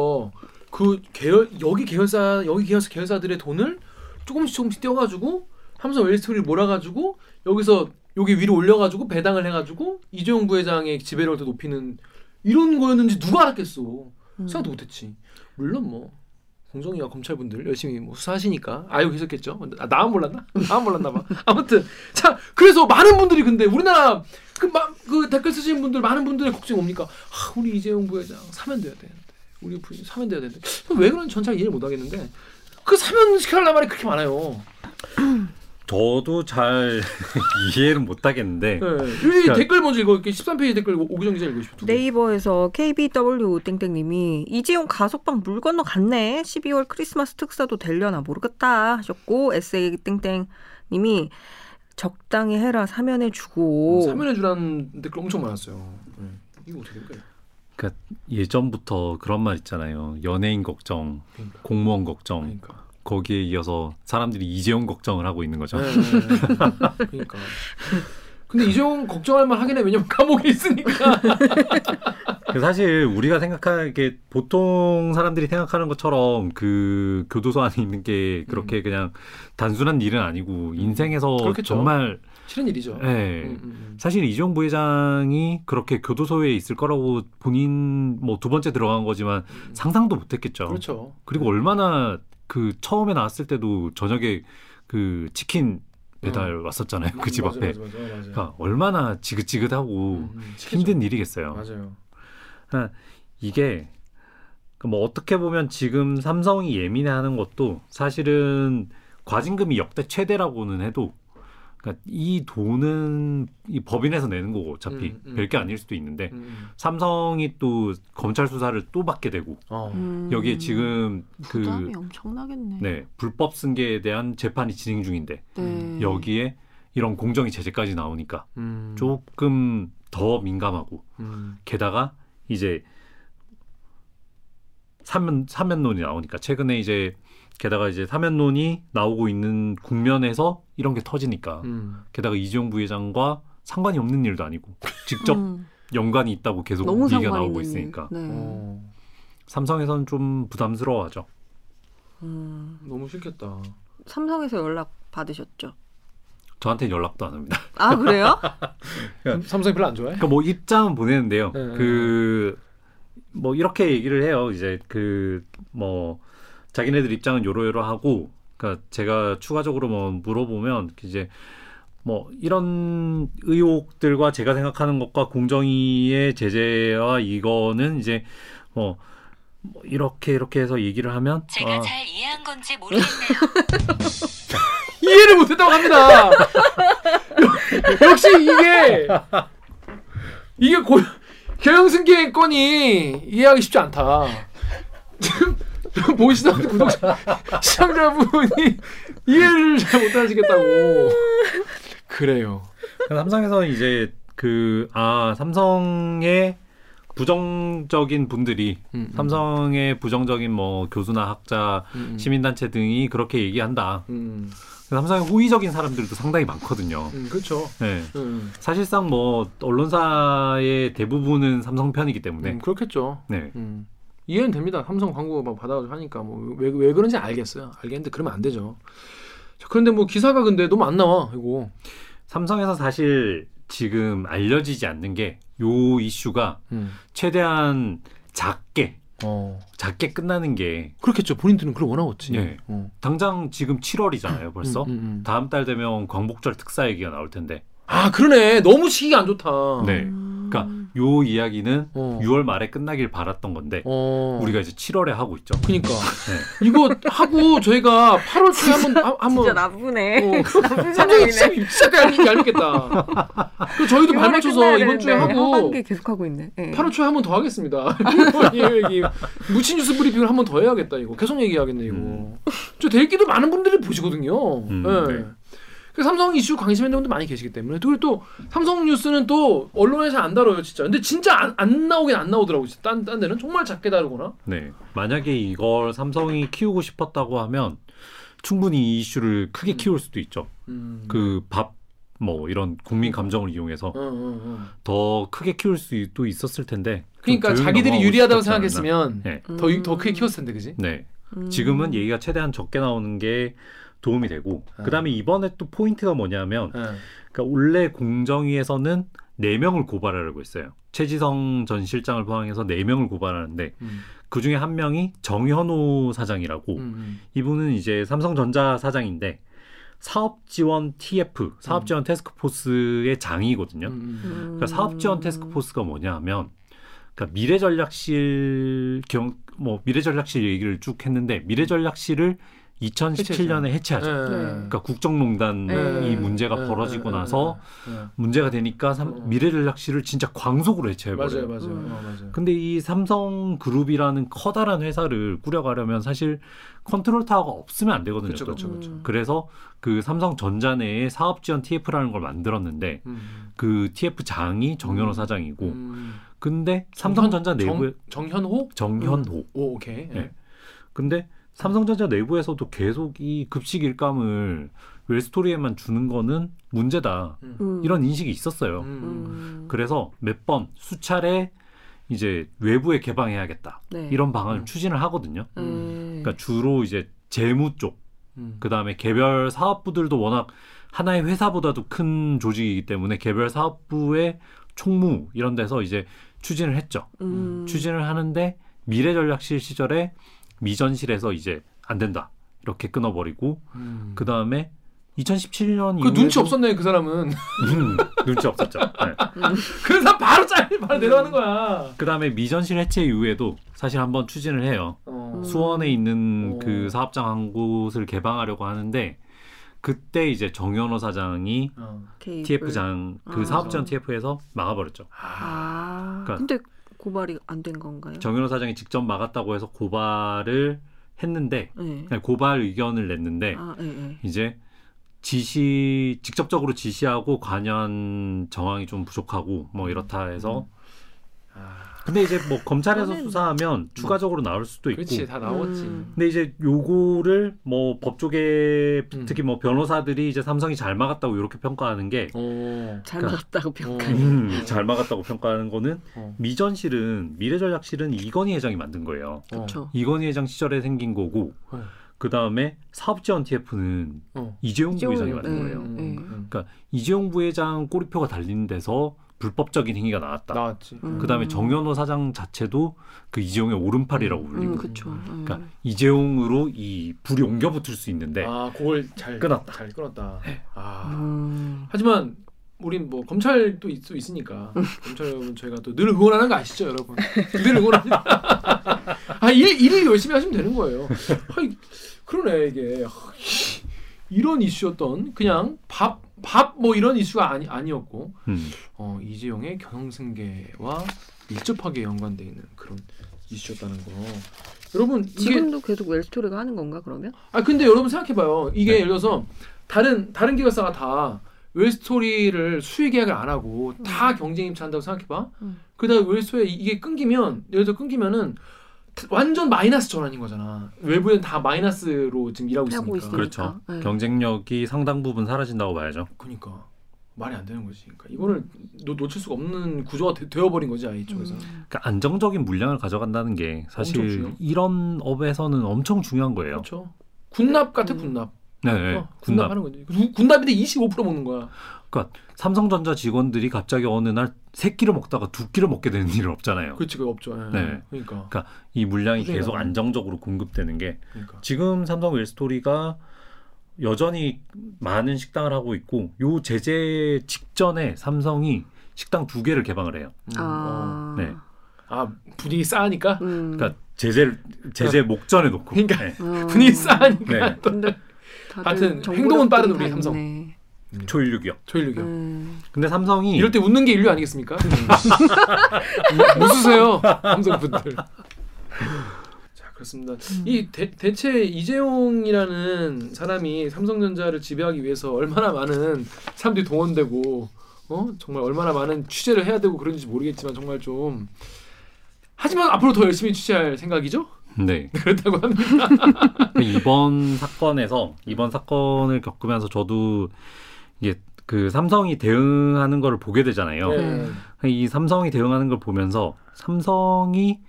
그 계열 여기 계열사 여기 계열사 계열사들의 돈을 조금씩 조금씩 떼어가지고 삼성 웰스토리를 몰아가지고 여기서 여기 위로 올려가지고 배당을 해가지고 이재용 부회장의 지배력을 더 높이는 이런 거였는지 누가 알았겠어. 음. 생각도 못했지. 물론 뭐 공정위와 검찰분들 열심히 뭐 수사하시니까 알고 계셨겠죠. 아, 나만 몰랐나? 나만 몰랐나 봐. <laughs> 아무튼 자 그래서 많은 분들이 근데 우리나라 그, 마, 그 댓글 쓰시는 분들 많은 분들의 걱정이 뭡니까? 아, 우리 이재용 부회장 사면 돼야 되는데 우리 부인 사면 돼야 되는데 왜 그런지 전 잘 이해를 못 하겠는데 그 사면 시켜달라는 말이 그렇게 많아요. <clears throat> 저도 잘 <laughs> 이해를 못 하겠는데 네. 그러니까- 댓글 먼저 읽어. 13페이지 댓글 오- 오기정 기자 읽으시죠. 네이버에서 KBW 땡땡님이 이재용 가석방 물 건너 갔네. 12월 크리스마스 특사도 되려나 모르겠다 하셨고 에세이 땡땡님이 적당히 해라 사면해 주고 사면해 주라는 댓글 엄청 많았어요. 네. 이거 어떻게 된 거예요? 그러니까 예전부터 그런 말 있잖아요. 연예인 걱정, 그러니까. 공무원 걱정 그러니까. 거기에 이어서 사람들이 이재용 걱정을 하고 있는 거죠. 네, 네, 네. 그러니까. 근데 이재용 걱정할 만 하긴 해. 왜냐면 감옥에 있으니까. <laughs> 그 사실 우리가 생각하게 보통 사람들이 생각하는 것처럼 그 교도소 안에 있는 게 그렇게 그냥 단순한 일은 아니고 인생에서 음. 그렇겠죠. 정말 싫은 일이죠. 예. 음, 음, 사실 이재용 부회장이 그렇게 교도소에 있을 거라고 본인 뭐 두 번째 들어간 거지만 음. 상상도 못했겠죠. 그렇죠. 그리고 얼마나 그 처음에 나왔을 때도 저녁에 그 치킨 배달 왔었잖아요. 그집 음, 앞에. 맞아, 맞아, 맞아. 그러니까 얼마나 지긋지긋하고 음, 음, 힘든 일이겠어요. 맞아요. 이게 그뭐 어떻게 보면 지금 삼성이 예민해하는 것도 사실은 과징금이 역대 최대라고는 해도 그러니까 이 돈은 이 법인에서 내는 거고 어차피 음, 음. 별게 아닐 수도 있는데 음, 음. 삼성이 또 검찰 수사를 또 받게 되고 어. 음, 여기에 지금 그 부담이 엄청나겠네. 네, 불법 승계에 대한 재판이 진행 중인데 네. 여기에 이런 공정위 제재까지 나오니까 음. 조금 더 민감하고 음. 게다가 이제 사면 사면론이 나오니까 최근에 이제 게다가 이제 사면론이 나오고 있는 국면에서 이런 게 터지니까 음. 게다가 이재용 부회장과 상관이 없는 일도 아니고 직접 음, 연관이 있다고 계속 너무 얘기가 나오고. 있으니까 네. 어. 삼성에서는 좀 부담스러워하죠. 음, 너무 싫겠다. 삼성에서 연락 받으셨죠? 저한테 연락도 안 합니다. 아 그래요? <laughs> 삼성이 별로 안 좋아해? 그러니까 뭐 입장은 보내는데요. 네, 그뭐 이렇게 얘기를 해요. 이제 그뭐 자기네들 입장은 요러요러하고 그러니까 제가 추가적으로 뭐 물어보면 이제 뭐 이런 의혹들과 제가 생각하는 것과 공정위의 제재와 이거는 이제 뭐, 뭐 이렇게 이렇게 해서 얘기를 하면 제가 아, 잘 이해한 건지 모르겠네요. <laughs> 이해를 못했다고 합니다. <laughs> 역시 이게 이게 고, 경영승계 건이 이해하기 쉽지 않다. <laughs> 지금 <laughs> 보시던 구독자 시청자분이 이해를 잘 못하시겠다고 그래요. 삼성에서는 이제 그 아 삼성의 부정적인 분들이 음, 음. 삼성의 부정적인 뭐 교수나 학자, 음, 음. 시민단체 등이 그렇게 얘기한다. 음, 삼성의 호의적인 사람들도 상당히 많거든요. 음, 그렇죠. 네. 음, 사실상 뭐 언론사의 대부분은 삼성 편이기 때문에. 음, 그렇겠죠. 네. 음. 이해는 됩니다. 삼성 광고 막 받아가지고 하니까 뭐왜왜 그런지 알겠어요. 알겠는데 그러면 안 되죠. 자, 그런데 뭐 기사가 근데 너무 안 나와 이거. 삼성에서 사실 지금 알려지지 않는 게 요 이슈가 음. 최대한 작게 어. 작게 끝나는 게 그렇겠죠. 본인들은 그걸 원하겠지. 예. 어. 당장 지금 7월이잖아요, 벌써. 음, 음, 음. 다음 달 되면 광복절 특사 얘기가 나올 텐데. 아 그러네. 너무 시기가 안 좋다. 네. 음. 그러니까 요 이야기는 어. 6월 말에 끝나길 바랐던 건데 어. 우리가 이제 7월에 하고 있죠. 그니까 <laughs> 네. 이거 하고 저희가 8월 초에 한번 한- 한번 진짜 나쁘네. 어. 나쁜 삼성이 사람이네. 진짜 얄밉, 얄밉겠다. 그 저희도 발 맞춰서 이번 주에 하고 허간게 계속 하고 있네. 네. 8월 초에 한 번 더 하겠습니다. <laughs> 이 얘기 무친 뉴스 브리핑을 한 번 더 해야겠다 이거. 계속 얘기하겠네 이거. 음. 저 대기도 많은 분들이 보시거든요. 음, 네. 네. 그 삼성 이슈 관심 있는 분들 많이 계시기 때문에 그리고 또 삼성 뉴스는 또 언론에서 안 다뤄요 진짜. 근데 진짜 안, 안 나오긴 안 나오더라고. 진짜. 딴, 딴 데는 정말 작게 다루거나. 네. 만약에 이걸 삼성이 키우고 싶었다고 하면 충분히 이 이슈를 크게 음. 키울 수도 있죠. 음. 그밥 뭐 이런 국민 감정을 이용해서 어, 어, 어. 더 크게 키울 수도 있었을 텐데. 좀 그러니까 자기들이 유리하다고. 생각했으면 네. 더, 더 크게 키웠을 텐데 그지? 네. 음. 지금은 얘기가 최대한 적게 나오는 게 도움이 되고 네. 그다음에 이번에 또 포인트가 뭐냐면 예. 그러니까 원래 공정위에서는 네 명을 고발하려고 했어요. 최지성 전 실장을 포함해서 네 명을 고발하는데 음. 그 중에 한 명이 정현호 사장이라고 음, 음. 이분은 이제 삼성전자 사장인데 사업 지원 TF 사업 지원 테스크포스의 장이거든요. 음, 음. 그러니까 사업 지원 테스크포스가 뭐냐면 그러니까 미래 전략실 경 뭐 미래 전략실 얘기를 쭉 했는데 미래 전략실을 2017년에 해체하죠. 예. 그러니까 국정농단 네. 이 문제가 예, 벌어지고 예, 나서 예, 예. 문제가 되니까 삼- 어. 미래전략실을 진짜 광속으로 해체해버려요. 맞아요, 맞아요. 음. 어, 맞아요. 근데 이 삼성그룹이라는 커다란 회사를 꾸려가려면 사실 컨트롤 타워가 없으면 안 되거든요. 그렇죠, 또. 그렇죠, 그렇죠. 음. 그래서 그 삼성전자 내에 사업지원 TF라는 걸 만들었는데 음. 그 TF 장이 정현호 음. 사장이고 음. 근데 삼성전자 정- 내부에 정 현호? 정현호 오, 오케이. 예. 네. 근데 삼성전자 내부에서도 계속 이 급식 일감을 웰스토리에만 주는 거는 문제다 음. 이런 인식이 있었어요. 음. 음. 그래서 몇 번 수차례 이제 외부에 개방해야겠다 네. 이런 방안을 음. 추진을 하거든요. 음. 그러니까 주로 이제 재무 쪽, 음. 그 다음에 개별 사업부들도 워낙 하나의 회사보다도 큰 조직이기 때문에 개별 사업부의 총무 이런 데서 이제 추진을 했죠. 음. 추진을 하는데 미래전략실 시절에 미전실에서 이제 안 된다 이렇게 끊어버리고 음. 그 다음에 2017년 그 눈치 없었네 그 사람은. 음, 눈치 없었죠. 네. <laughs> 그 사람 바로 잘리 바로 내려가는 거야. 그 다음에 미전실 해체 이후에도 사실 한번 추진을 해요. 어. 수원에 있는 어. 그 사업장 한 곳을 개방하려고 하는데 그때 이제 정현호 사장이 어. TF장 그 아. 사업지원 TF에서 막아버렸죠. 아. 그러니까- 근데 고발이 안 된 건가요? 정현호 사장이 직접 막았다고 해서 고발을 했는데 네. 고발 의견을 냈는데 아, 예, 예. 이제 지시 직접적으로 지시하고 관여한 정황이 좀 부족하고 뭐 이렇다 해서 아, 근데 이제 뭐 검찰에서 그거는- 수사하면 추가적으로 나올 수도 있고 그렇지 다 나왔지. 음. 근데 이제 요거를 뭐 법조계 음. 특히 뭐 변호사들이 이제 삼성이 잘 막았다고 이렇게 평가하는 게 오. 잘 그러니까- 맞았다고 평가. 어. 음, 잘 막았다고 평가하는 거는 어. 미전실은 미래전략실은 이건희 회장이 만든 거예요. 그렇죠. 이건희 회장 시절에 생긴 거고 어. 그 다음에 사업지원 TF는 어. 이재용 부회장이 네. 만든 거예요. 음, 네. 음. 그러니까 이재용 부회장 꼬리표가 달린 데서 불법적인 행위가 나왔다. 나왔지. 음. 그 다음에 정현호 사장 자체도 그 이재용의 오른팔이라고 음, 불리고 음, 그렇죠. 그러니까 이재용으로 이 불이 옮겨 붙을 수 있는데 아, 그걸 잘 끊었다. 잘 끊었다. 아. 음. 하지만 우린 뭐 검찰도 있, 있으니까 검찰 여러분 저희가 또 늘 응원하는 거 아시죠 여러분 늘 응원합니다 <laughs> 아 일 일을 열심히 하시면 되는 거예요 아이, 그러네 이게 아, 이런 이슈였던 그냥 밥 밥 뭐 이런 이슈가 아니 아니었고 음, 어, 이재용의 경영승계와 밀접하게 연관돼 있는 그런 이슈였다는 거 여러분 이게 지금도 계속 웰스토리가 하는 건가 그러면? 아 근데 여러분 생각해봐요. 이게 네. 예를 들어서 다른 다른 계열사가 다 웰스토리를 수익 계약을 안 하고 다 경쟁 입찰한다고 생각해봐. 음. 그다음 에 웰스토리 이게 끊기면 예를 들어 끊기면은 완전 마이너스 전환인 거잖아. 외부엔 다 마이너스로 지금 일하고 있으니까. 있으니까. 그렇죠. 네. 경쟁력이 상당 부분 사라진다고 봐야죠. 그러니까 말이 안 되는 거지. 그러니까 이거를 놓, 놓칠 수가 없는 구조가 되, 되어버린 거지 아이 쪽에서. 음. 그러니까 안정적인 물량을 가져간다는 게 사실. 이런 업에서는 엄청 중요한 거예요. 그렇죠. 군납 같아 음. 군납. 네, 네. 어, 군납. 군납 하는 거지. 구- 군납인데 25% 먹는 거야. 삼성전자 직원들이 갑자기 어느 날 세 끼를 먹다가 두 끼를 먹게 되는 일은 없잖아요. 그렇지 없죠. 예. 네. 그러니까. 이 물량이 꾸준히 계속. 안정적으로 공급되는 게 그러니까. 지금 삼성 웰스토리가 여전히 많은 식당을 하고 있고 요 제재 직전에 삼성이 식당 두 개를 개방을 해요. 음, 아. 네. 어. 아 분위기 싸니까 음. 그러니까 제재를 제재 목전에 놓고. 그러니까 네. 음. 분위기 싸니까 네. 근데 다들 하여튼 행동은 빠른 우리 다 삼성. 있네. 초일육이요. 조일육이요. 음. 근데 삼성이 이럴 때 웃는 게 인류 아니겠습니까? 음. <laughs> 웃으세요, 삼성 분들. <laughs> 자 그렇습니다. 이 대, 대체 이재용이라는 사람이 삼성전자를 지배하기 위해서 얼마나 많은 사람들이 동원되고 어 정말 얼마나 많은 취재를 해야 되고 그런지 모르겠지만 정말 좀 하지만 앞으로 더 열심히 취재할 생각이죠? 네. <laughs> 그렇다고 합니다. 이번 사건에서 이번 사건을 겪으면서 저도 이게 그 삼성이 대응하는 걸 보게 되잖아요. 네. 이 삼성이 대응하는 걸 보면서 삼성이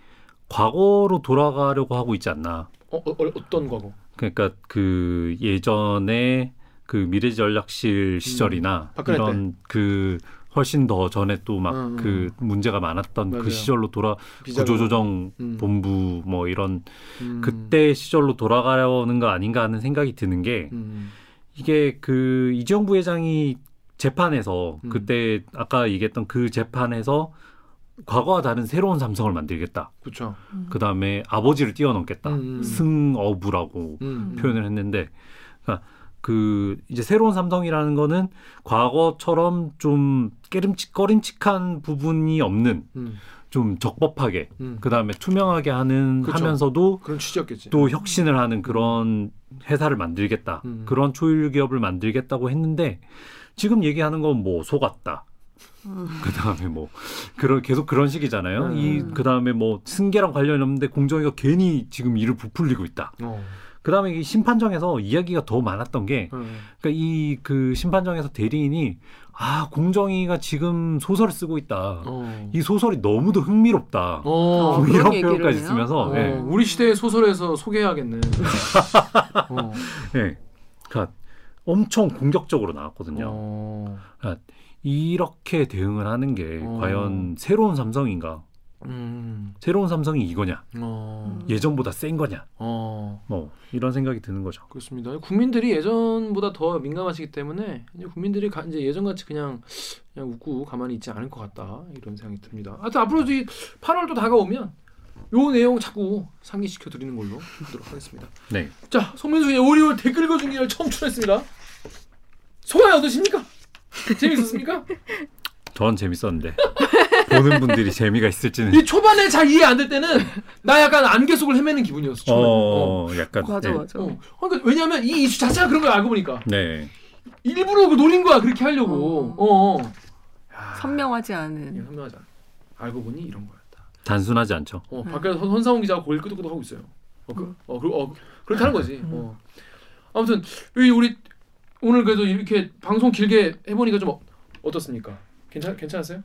과거로 돌아가려고 하고 있지 않나. 어, 어, 어, 어떤 과거? 그러니까 그 예전에 그 미래전략실 시절이나 박근혜 이런 그 훨씬 더 전에 또막 음, 그 문제가 많았던 맞아요. 그 시절로 돌아 비자금. 구조조정 음. 본부 뭐 이런 음. 그때 시절로 돌아가려는 거 아닌가 하는 생각이 드는 게 음. 이게 그 이재용 부회장이 재판에서 음. 그때 아까 얘기했던 그 재판에서 과거와 다른 새로운 삼성을 만들겠다. 그렇죠. 그 다음에 아버지를 뛰어넘겠다. 음. 승어부라고 음. 표현을 했는데, 그러니까 그 이제 새로운 삼성이라는 거는 과거처럼 좀 깨름칙 꺼림칙한 부분이 없는 음. 좀 적법하게 음. 그 다음에 투명하게 하는 그쵸. 하면서도 그런 취지였겠지. 또 혁신을 하는 그런 회사를 만들겠다. 음. 그런 초일류 기업을 만들겠다고 했는데 지금 얘기하는 건 뭐 속았다. 그 다음에 뭐 그런 계속 그런 식이잖아요. 음. 이 그 다음에 뭐 승계랑 관련이 없는데 공정위가 괜히 지금 일을 부풀리고 있다. 어. 그 다음에 이 심판정에서 이야기가 더 많았던 게 음. 그러니까 이 그 심판정에서 대리인이 아 공정위가 지금 소설을 쓰고 있다. 어. 이 소설이 너무도 흥미롭다. 어. 뭐 이런 얘기를 표현까지? 쓰면서 어, 예. 우리 시대의 소설에서 소개해야겠네. 어. <laughs> 예. 그러니까 엄청 공격적으로 나왔거든요. 어. 이렇게 대응을 하는 게 어. 과연 새로운 삼성인가? 음. 새로운 삼성이 이거냐? 어. 예전보다 센 거냐? 어. 뭐 이런 생각이 드는 거죠. 그렇습니다. 국민들이 예전보다 더 민감하시기 때문에 이제 국민들이 가, 이제 예전같이 그냥 그냥 웃고 가만히 있지 않을 것 같다 이런 생각이 듭니다. 하여튼 앞으로도 이 8월도 다가오면 요 내용 자꾸 상기시켜 드리는 걸로 하도록 하겠습니다. 네. 자, 송민수의 오리올 댓글 읽어준 기를 처음 출연했습니다. 소감이 어떠십니까? 재밌었습니까? 전 재밌었는데 <laughs> 보는 분들이 재미가 있을지는 이 초반에 잘 이해 안 될 때는 나 약간 안개 속을 헤매는 기분이었어. 초반에. 어. 어, 약간 맞아 네. 맞아. 어. 그러니까 왜냐면 이 이슈 자체가 그런 걸 알고 보니까 네. 일부러 그 노린 거야 그렇게 하려고. 어. 어. 야, 선명하지 이게 않은. 선명하잖아. 알고 보니 이런 거였다. 단순하지 않죠. 어, 밖에서 손- 손상훈 기자가 고개를 끄덕끄덕 하고 있어요. 어, 그, 어, 그, 어, 그렇다는 거지. 어. 아무튼 우리, 우리 오늘 그래도 이렇게 방송 길게 해보니까 좀 어, 어떻습니까? 괜찮 괜찮았어요?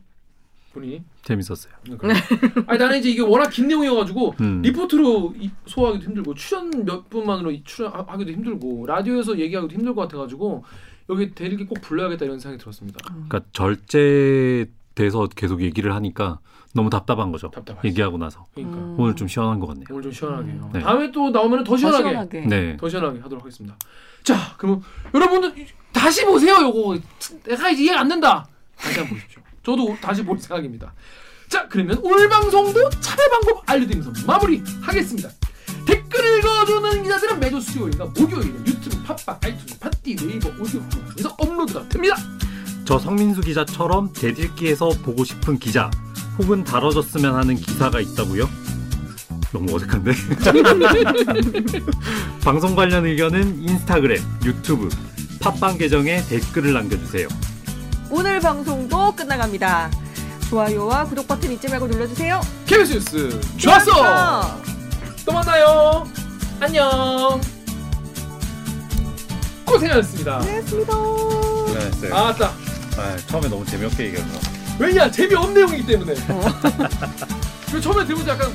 본인이? 재밌었어요. 음, 그래요? <laughs> 아니 나는 이제 이게 워낙 긴 내용이어가지고 음. 리포트로 이- 소화하기도 힘들고 출연 몇 분만으로 이- 출연하기도 힘들고 라디오에서 얘기하기도 힘들 것 같아가지고 여기 댓읽기 꼭 불러야겠다 이런 생각이 들었습니다. 그러니까 절제돼서 계속 얘기를 하니까 너무 답답한 거죠. 답답하지. 얘기하고 나서 그러니까 음. 오늘 좀 시원한 것 같네요. 오늘 좀 시원하게. 요 네. 다음에 또 나오면 더더 시원하게. 시원하게. 네. 더 시원하게 하도록 하겠습니다. 자, 그럼 여러분들 다시 보세요. 요거 내가 이제 이해가 안 된다. 다시 한번 보십시오. 저도 다시 볼 생각입니다. 자, 그러면 오늘 방송도 참여 방법 알려드리면서 마무리하겠습니다. 댓글 읽어주는 기자들은 매주 수요일과 목요일에 유튜브, 팟빵, 아이튠즈, 팟티, 네이버, 오디오 플랫폼에서 업로드가 됩니다. 저 성민수 기자처럼 대들기에서 보고 싶은 기자 혹은 다뤄졌으면 하는 기사가 있다고요? 너무 어색한데? <laughs> 방송 관련 의견은 인스타그램, 유튜브, 팟빵 계정에 댓글을 남겨주세요. 오늘 방송도 끝나갑니다. 좋아요와 구독 버튼 잊지 말고 눌러주세요. KBS 뉴스 좋았어. 또 만나요. 안녕. 고생하셨습니다. 고생했습니다. 고생하셨어요. 아따. 아, 처음에 너무 재미없게 얘기해서. 왜냐 재미없는 내용이기 때문에. <laughs> 그 처음에 들으면 약간